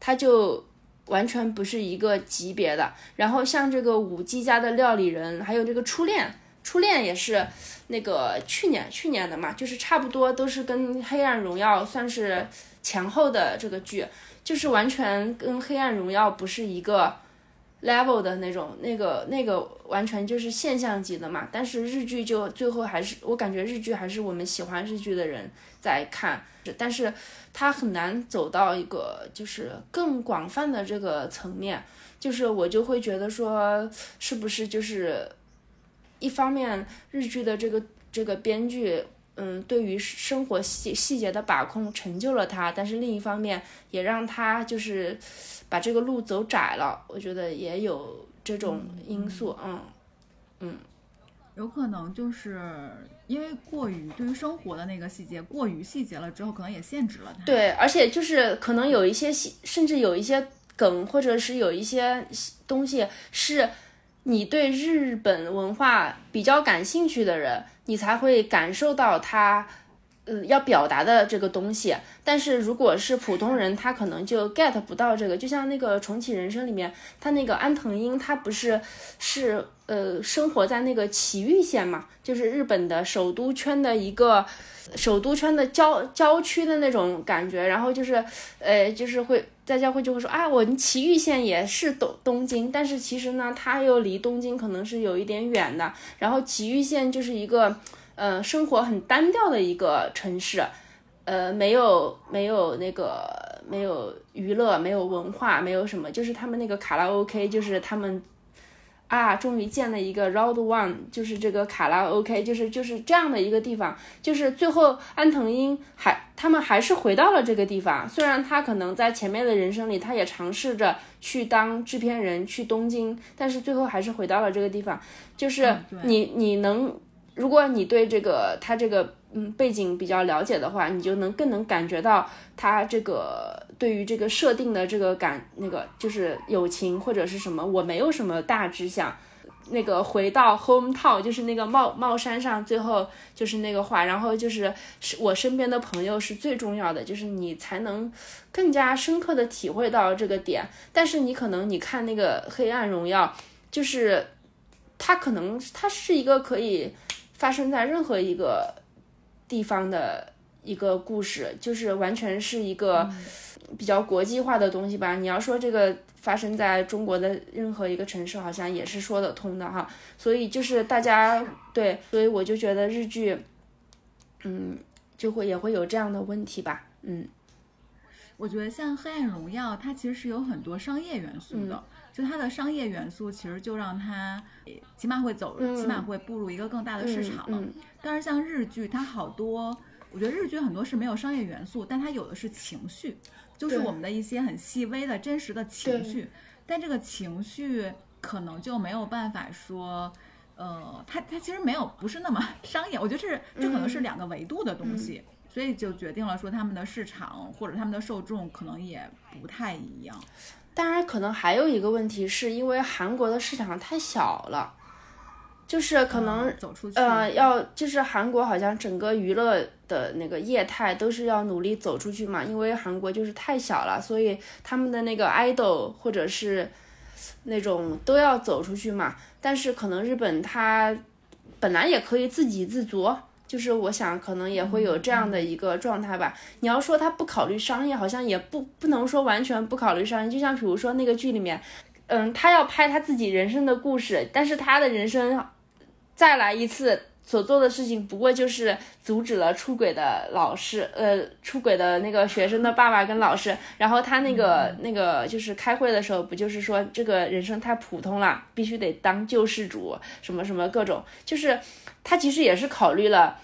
它就完全不是一个级别的。然后像这个五 G 家的料理人，还有这个初恋，初恋也是那个去年去年的嘛，就是差不多都是跟黑暗荣耀算是前后的这个剧，就是完全跟黑暗荣耀不是一个。Level 的那种，那个那个完全就是现象级的嘛。但是日剧就最后还是，我感觉日剧还是我们喜欢日剧的人在看，但是它很难走到一个就是更广泛的这个层面。就是我就会觉得说，是不是就是一方面日剧的这个这个编剧。嗯，对于生活细细节的把控成就了他，但是另一方面也让他就是把这个路走窄了。我觉得也有这种因素，嗯嗯，有可能就是因为过于对于生活的那个细节过于细节了之后，可能也限制了他。对，而且就是可能有一些细，甚至有一些梗，或者是有一些东西是你对日本文化比较感兴趣的人。你才会感受到他，呃，要表达的这个东西。但是如果是普通人，他可能就 get 不到这个。就像那个重启人生里面，他那个安藤英，他不是是呃生活在那个埼玉县嘛，就是日本的首都圈的一个首都圈的郊郊区的那种感觉。然后就是，呃，就是会大家会就会说啊，我们埼玉县也是东东京，但是其实呢，它又离东京可能是有一点远的。然后埼玉县就是一个，呃，生活很单调的一个城市。呃，没有没有那个没有娱乐，没有文化，没有什么，就是他们那个卡拉 OK，就是他们啊，终于建了一个 Round One，就是这个卡拉 OK，就是就是这样的一个地方。就是最后安藤英还他们还是回到了这个地方，虽然他可能在前面的人生里，他也尝试着去当制片人去东京，但是最后还是回到了这个地方。就是你你能，如果你对这个他这个。嗯，背景比较了解的话，你就能更能感觉到他这个对于这个设定的这个感，那个就是友情或者是什么，我没有什么大志向。那个回到 home town，就是那个帽帽山上，最后就是那个话，然后就是是我身边的朋友是最重要的，就是你才能更加深刻的体会到这个点。但是你可能你看那个黑暗荣耀，就是它可能它是一个可以发生在任何一个。地方的一个故事，就是完全是一个比较国际化的东西吧。你要说这个发生在中国的任何一个城市，好像也是说得通的哈。所以就是大家对，所以我就觉得日剧，嗯，就会也会有这样的问题吧。嗯，我觉得像《黑暗荣耀》，它其实是有很多商业元素的。就它的商业元素，其实就让它起码会走，起码会步入一个更大的市场。但是像日剧，它好多，我觉得日剧很多是没有商业元素，但它有的是情绪，就是我们的一些很细微的真实的情绪。但这个情绪可能就没有办法说，呃，它它其实没有不是那么 商业。我觉得这是这可能是两个维度的东西，所以就决定了说他们的市场或者他们的受众可能也不太一样。当然，可能还有一个问题，是因为韩国的市场太小了，就是可能走出去呃，要就是韩国好像整个娱乐的那个业态都是要努力走出去嘛，因为韩国就是太小了，所以他们的那个 idol 或者是那种都要走出去嘛。但是可能日本它本来也可以自给自足。就是我想，可能也会有这样的一个状态吧。你要说他不考虑商业，好像也不不能说完全不考虑商业。就像比如说那个剧里面，嗯，他要拍他自己人生的故事，但是他的人生再来一次所做的事情不过就是阻止了出轨的老师，呃，出轨的那个学生的爸爸跟老师。然后他那个那个就是开会的时候，不就是说这个人生太普通了，必须得当救世主，什么什么各种，就是他其实也是考虑了。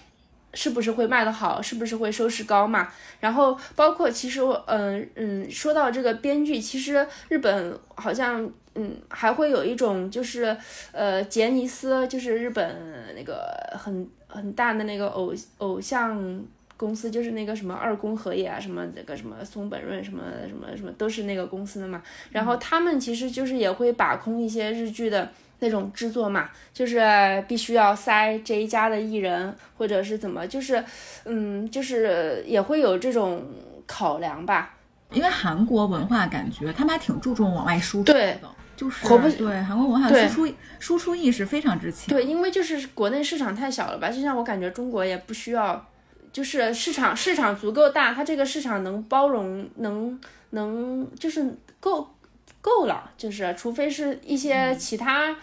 是不是会卖得好？是不是会收视高嘛？然后包括其实我，嗯嗯，说到这个编剧，其实日本好像，嗯，还会有一种就是，呃，杰尼斯，就是日本那个很很大的那个偶偶像公司，就是那个什么二宫和也啊，什么那个什么松本润，什么什么什么，都是那个公司的嘛。然后他们其实就是也会把控一些日剧的。那种制作嘛，就是必须要塞这一家的艺人，或者是怎么，就是，嗯，就是也会有这种考量吧。因为韩国文化感觉他们还挺注重往外输出的，就是不对韩国文化输出输出意识非常之强。对，因为就是国内市场太小了吧，就像我感觉中国也不需要，就是市场市场足够大，它这个市场能包容，能能就是够够了，就是除非是一些其他。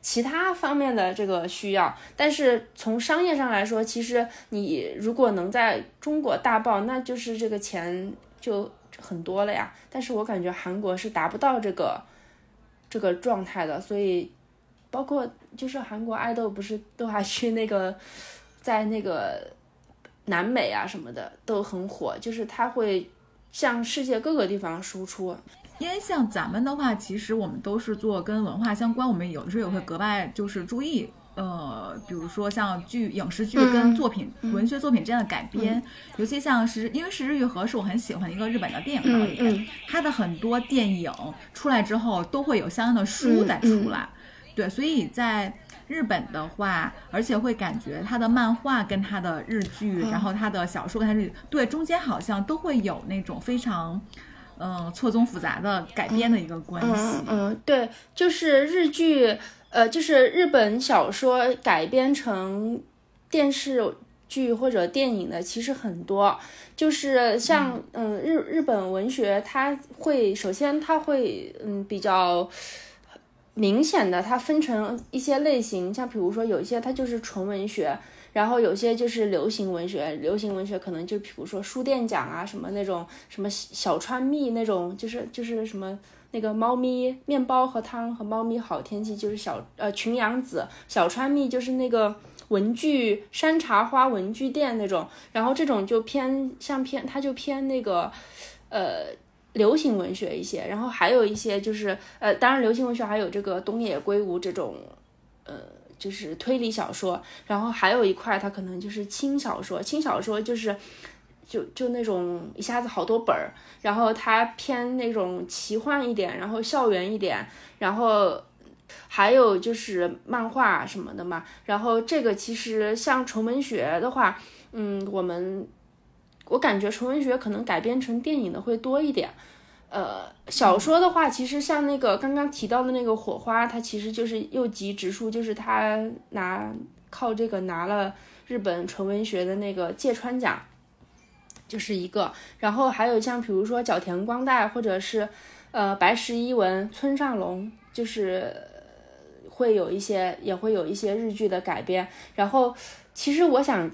其他方面的这个需要，但是从商业上来说，其实你如果能在中国大爆，那就是这个钱就很多了呀。但是我感觉韩国是达不到这个这个状态的，所以包括就是韩国爱豆不是都还去那个在那个南美啊什么的都很火，就是他会向世界各个地方输出。因为像咱们的话，其实我们都是做跟文化相关，我们有的时候也会格外就是注意，呃，比如说像剧、影视剧跟作品、文学作品之间的改编，尤其像是因为石日愈和是我很喜欢的一个日本的电影导演，他的很多电影出来之后都会有相应的书再出来，对，所以在日本的话，而且会感觉他的漫画跟他的日剧，然后他的小说跟他日对中间好像都会有那种非常。嗯，错综复杂的改编的一个关系。嗯，对，就是日剧，呃，就是日本小说改编成电视剧或者电影的，其实很多。就是像，嗯，日日本文学，它会首先它会，嗯，比较明显的，它分成一些类型，像比如说有一些它就是纯文学。然后有些就是流行文学，流行文学可能就比如说书店奖啊，什么那种什么小川蜜那种，就是就是什么那个猫咪面包和汤和猫咪好天气，就是小呃群羊子小川蜜就是那个文具山茶花文具店那种，然后这种就偏像偏它就偏那个呃流行文学一些，然后还有一些就是呃当然流行文学还有这个东野圭吾这种呃。就是推理小说，然后还有一块，它可能就是轻小说。轻小说就是，就就那种一下子好多本儿，然后它偏那种奇幻一点，然后校园一点，然后还有就是漫画什么的嘛。然后这个其实像纯文学的话，嗯，我们我感觉纯文学可能改编成电影的会多一点。呃，小说的话，其实像那个刚刚提到的那个火花，它其实就是又吉直树，就是他拿靠这个拿了日本纯文学的那个芥川奖，就是一个。然后还有像比如说角田光代或者是呃白石一文、村上龙，就是会有一些也会有一些日剧的改编。然后其实我想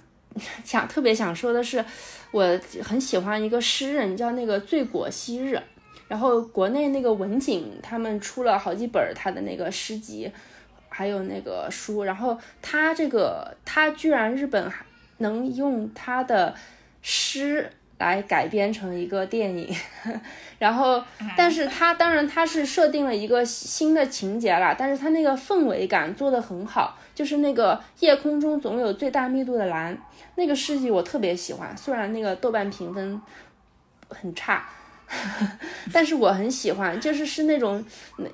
想特别想说的是，我很喜欢一个诗人叫那个醉果昔日。然后国内那个文景他们出了好几本他的那个诗集，还有那个书。然后他这个他居然日本能用他的诗来改编成一个电影，然后但是他当然他是设定了一个新的情节啦，但是他那个氛围感做得很好，就是那个夜空中总有最大密度的蓝那个诗集我特别喜欢，虽然那个豆瓣评分很差。但是我很喜欢，就是是那种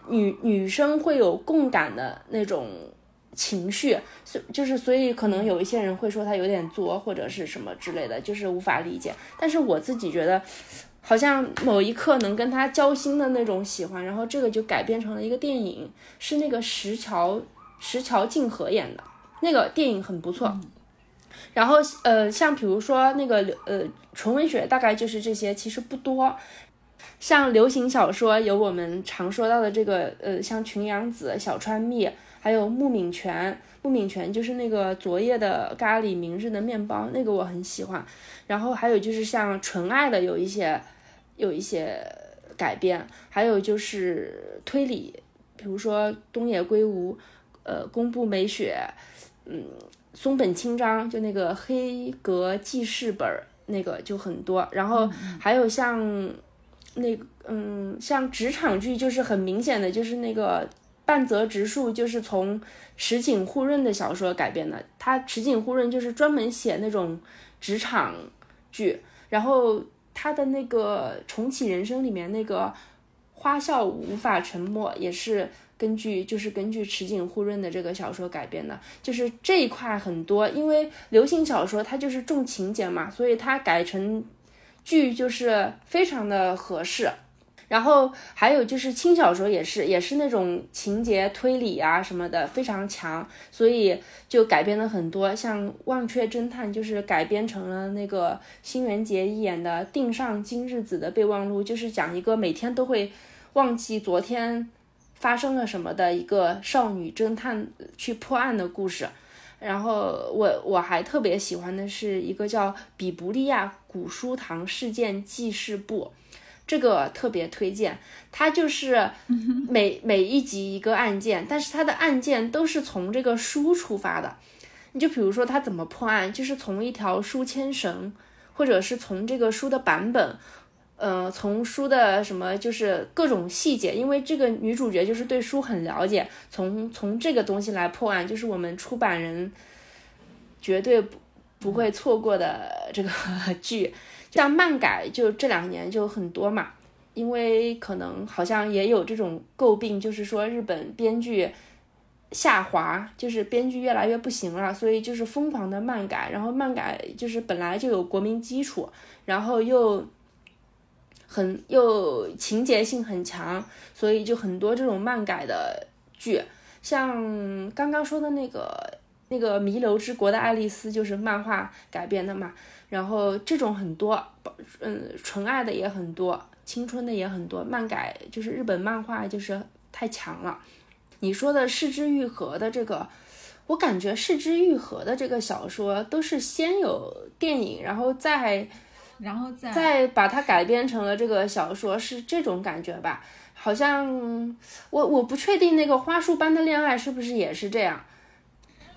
女女生会有共感的那种情绪，所就是所以可能有一些人会说他有点作或者是什么之类的，就是无法理解。但是我自己觉得，好像某一刻能跟他交心的那种喜欢，然后这个就改编成了一个电影，是那个石桥石桥静河演的那个电影很不错。然后呃，像比如说那个呃纯文学，大概就是这些，其实不多。像流行小说有我们常说到的这个，呃，像群羊子、小川蜜，还有木敏泉。木敏泉就是那个昨夜的咖喱，明日的面包，那个我很喜欢。然后还有就是像纯爱的有一些，有一些改编，还有就是推理，比如说东野圭吾，呃，宫部美雪，嗯，松本清张，就那个黑格记事本那个就很多。然后还有像。那嗯，像职场剧就是很明显的，就是那个半泽直树，就是从池井户润的小说改编的。他池井户润就是专门写那种职场剧，然后他的那个重启人生里面那个花笑无法沉默，也是根据就是根据池井户润的这个小说改编的。就是这一块很多，因为流行小说它就是重情节嘛，所以它改成。剧就是非常的合适，然后还有就是轻小说也是，也是那种情节推理啊什么的非常强，所以就改编了很多，像《忘却侦探》就是改编成了那个新垣结衣演的《定上今日子的备忘录》，就是讲一个每天都会忘记昨天发生了什么的一个少女侦探去破案的故事。然后我我还特别喜欢的是一个叫《比布利亚古书堂事件记事簿》，这个特别推荐。它就是 每每一集一个案件，但是它的案件都是从这个书出发的。你就比如说它怎么破案，就是从一条书签绳，或者是从这个书的版本。呃，从书的什么就是各种细节，因为这个女主角就是对书很了解，从从这个东西来破案，就是我们出版人绝对不不会错过的这个 剧。像漫改就这两年就很多嘛，因为可能好像也有这种诟病，就是说日本编剧下滑，就是编剧越来越不行了，所以就是疯狂的漫改，然后漫改就是本来就有国民基础，然后又。很又情节性很强，所以就很多这种漫改的剧，像刚刚说的那个那个《弥留之国的爱丽丝》就是漫画改编的嘛，然后这种很多，嗯，纯爱的也很多，青春的也很多，漫改就是日本漫画就是太强了。你说的《世之愈合》的这个，我感觉《世之愈合》的这个小说都是先有电影，然后再。然后再再把它改编成了这个小说，是这种感觉吧？好像我我不确定那个花束般的恋爱是不是也是这样。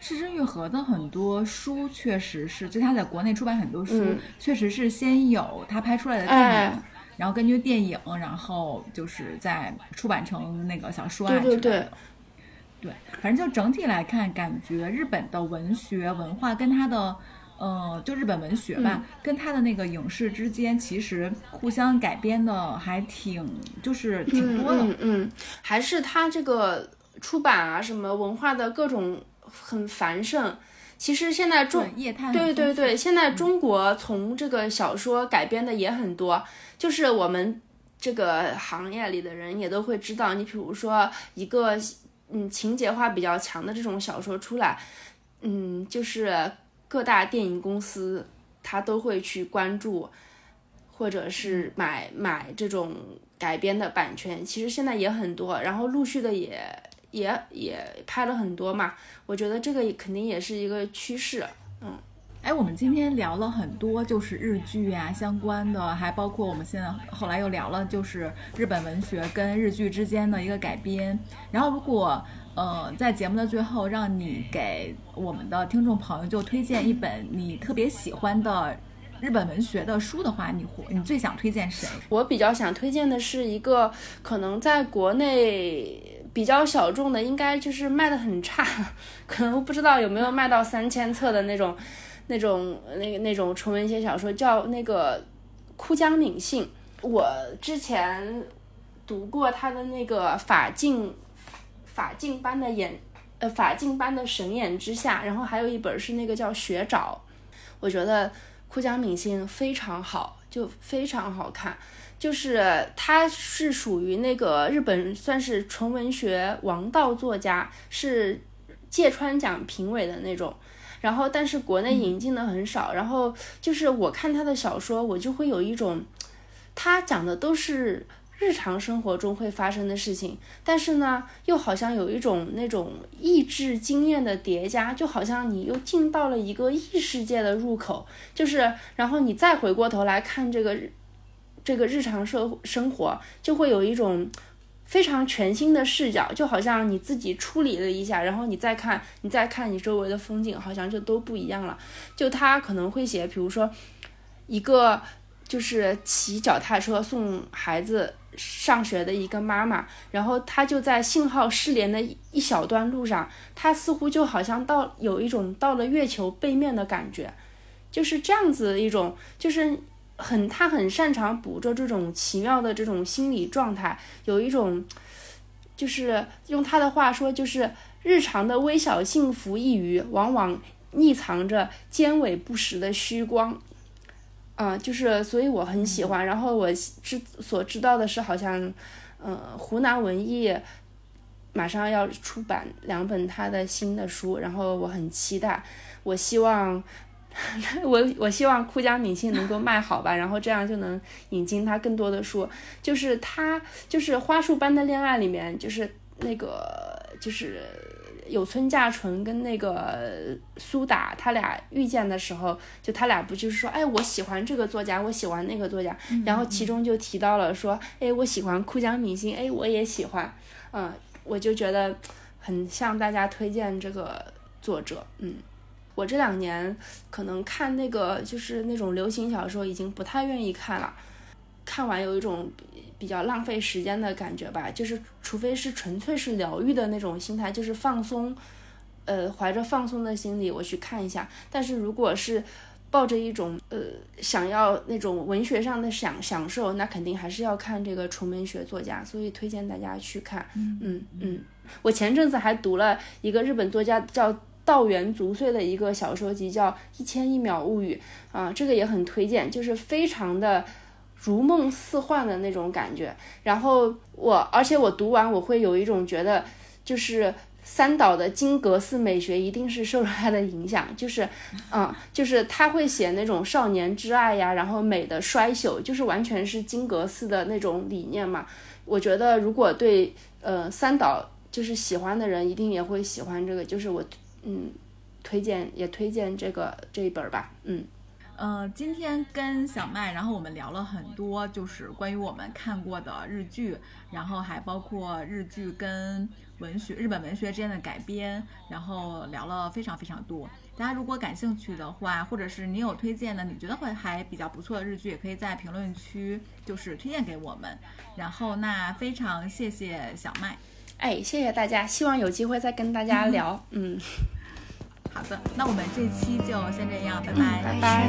失之愈合的很多书确实是，就他在国内出版很多书，确实是先有他拍出来的电影，然后根据电影，然后就是在出版成那个小说啊之类的。对，反正就整体来看，感觉日本的文学文化跟他的。呃，就日本文学吧，跟他的那个影视之间，其实互相改编的还挺，就是挺多的。嗯嗯，还是他这个出版啊，什么文化的各种很繁盛。其实现在中对对对，现在中国从这个小说改编的也很多，就是我们这个行业里的人也都会知道。你比如说一个嗯情节化比较强的这种小说出来，嗯，就是。各大电影公司，他都会去关注，或者是买买这种改编的版权。其实现在也很多，然后陆续的也也也拍了很多嘛。我觉得这个肯定也是一个趋势。嗯，哎，我们今天聊了很多，就是日剧呀相关的，还包括我们现在后来又聊了，就是日本文学跟日剧之间的一个改编。然后如果呃，在节目的最后，让你给我们的听众朋友就推荐一本你特别喜欢的日本文学的书的话，你你最想推荐谁？我比较想推荐的是一个可能在国内比较小众的，应该就是卖的很差，可能不知道有没有卖到三千册的那种那种那那种纯文学小说，叫那个枯江敏信。我之前读过他的那个法镜。法镜般的眼，呃，法镜般的神眼之下，然后还有一本是那个叫《雪沼》，我觉得枯江敏信非常好，就非常好看，就是他是属于那个日本算是纯文学王道作家，是芥川奖评委的那种，然后但是国内引进的很少，然后就是我看他的小说，我就会有一种他讲的都是日常生活中会发生的事情，但是呢，又好像有一种那种意志经验的叠加，就好像你又进到了一个异世界的入口，就是然后你再回过头来看这个这个日常社生活，就会有一种。非常全新的视角，就好像你自己处理了一下，然后你再看，你再看你周围的风景，好像就都不一样了。就他可能会写，比如说一个就是骑脚踏车送孩子上学的一个妈妈，然后他就在信号失联的一小段路上，他似乎就好像到有一种到了月球背面的感觉，就是这样子一种，就是。很，他很擅长捕捉这种奇妙的这种心理状态，有一种，就是用他的话说，就是日常的微小幸福一隅，往往匿藏着尖尾不实的虚光。嗯，就是所以我很喜欢。然后我知所知道的是，好像，呃，湖南文艺马上要出版两本他的新的书，然后我很期待。我希望。我我希望库江敏信能够卖好吧，然后这样就能引进他更多的书。就是他就是花束般的恋爱里面，就是那个就是有村架纯跟那个苏打他俩遇见的时候，就他俩不就是说，哎，我喜欢这个作家，我喜欢那个作家，然后其中就提到了说，哎，我喜欢库江敏信，哎，我也喜欢，嗯，我就觉得很向大家推荐这个作者，嗯。我这两年可能看那个就是那种流行小说已经不太愿意看了，看完有一种比较浪费时间的感觉吧。就是除非是纯粹是疗愈的那种心态，就是放松，呃，怀着放松的心理我去看一下。但是如果是抱着一种呃想要那种文学上的享享受，那肯定还是要看这个纯文学作家，所以推荐大家去看。嗯嗯，我前阵子还读了一个日本作家叫。道元足岁的一个小说集叫《一千一秒物语》啊，这个也很推荐，就是非常的如梦似幻的那种感觉。然后我，而且我读完我会有一种觉得，就是三岛的金阁寺美学一定是受了他的影响，就是，嗯，就是他会写那种少年之爱呀，然后美的衰朽，就是完全是金阁寺的那种理念嘛。我觉得如果对呃三岛就是喜欢的人，一定也会喜欢这个，就是我。嗯，推荐也推荐这个这一本吧。嗯，呃，今天跟小麦，然后我们聊了很多，就是关于我们看过的日剧，然后还包括日剧跟文学、日本文学之间的改编，然后聊了非常非常多。大家如果感兴趣的话，或者是你有推荐的，你觉得会还比较不错的日剧，也可以在评论区就是推荐给我们。然后那非常谢谢小麦。哎，谢谢大家，希望有机会再跟大家聊。嗯，好的，那我们这期就先这样，拜拜，拜拜。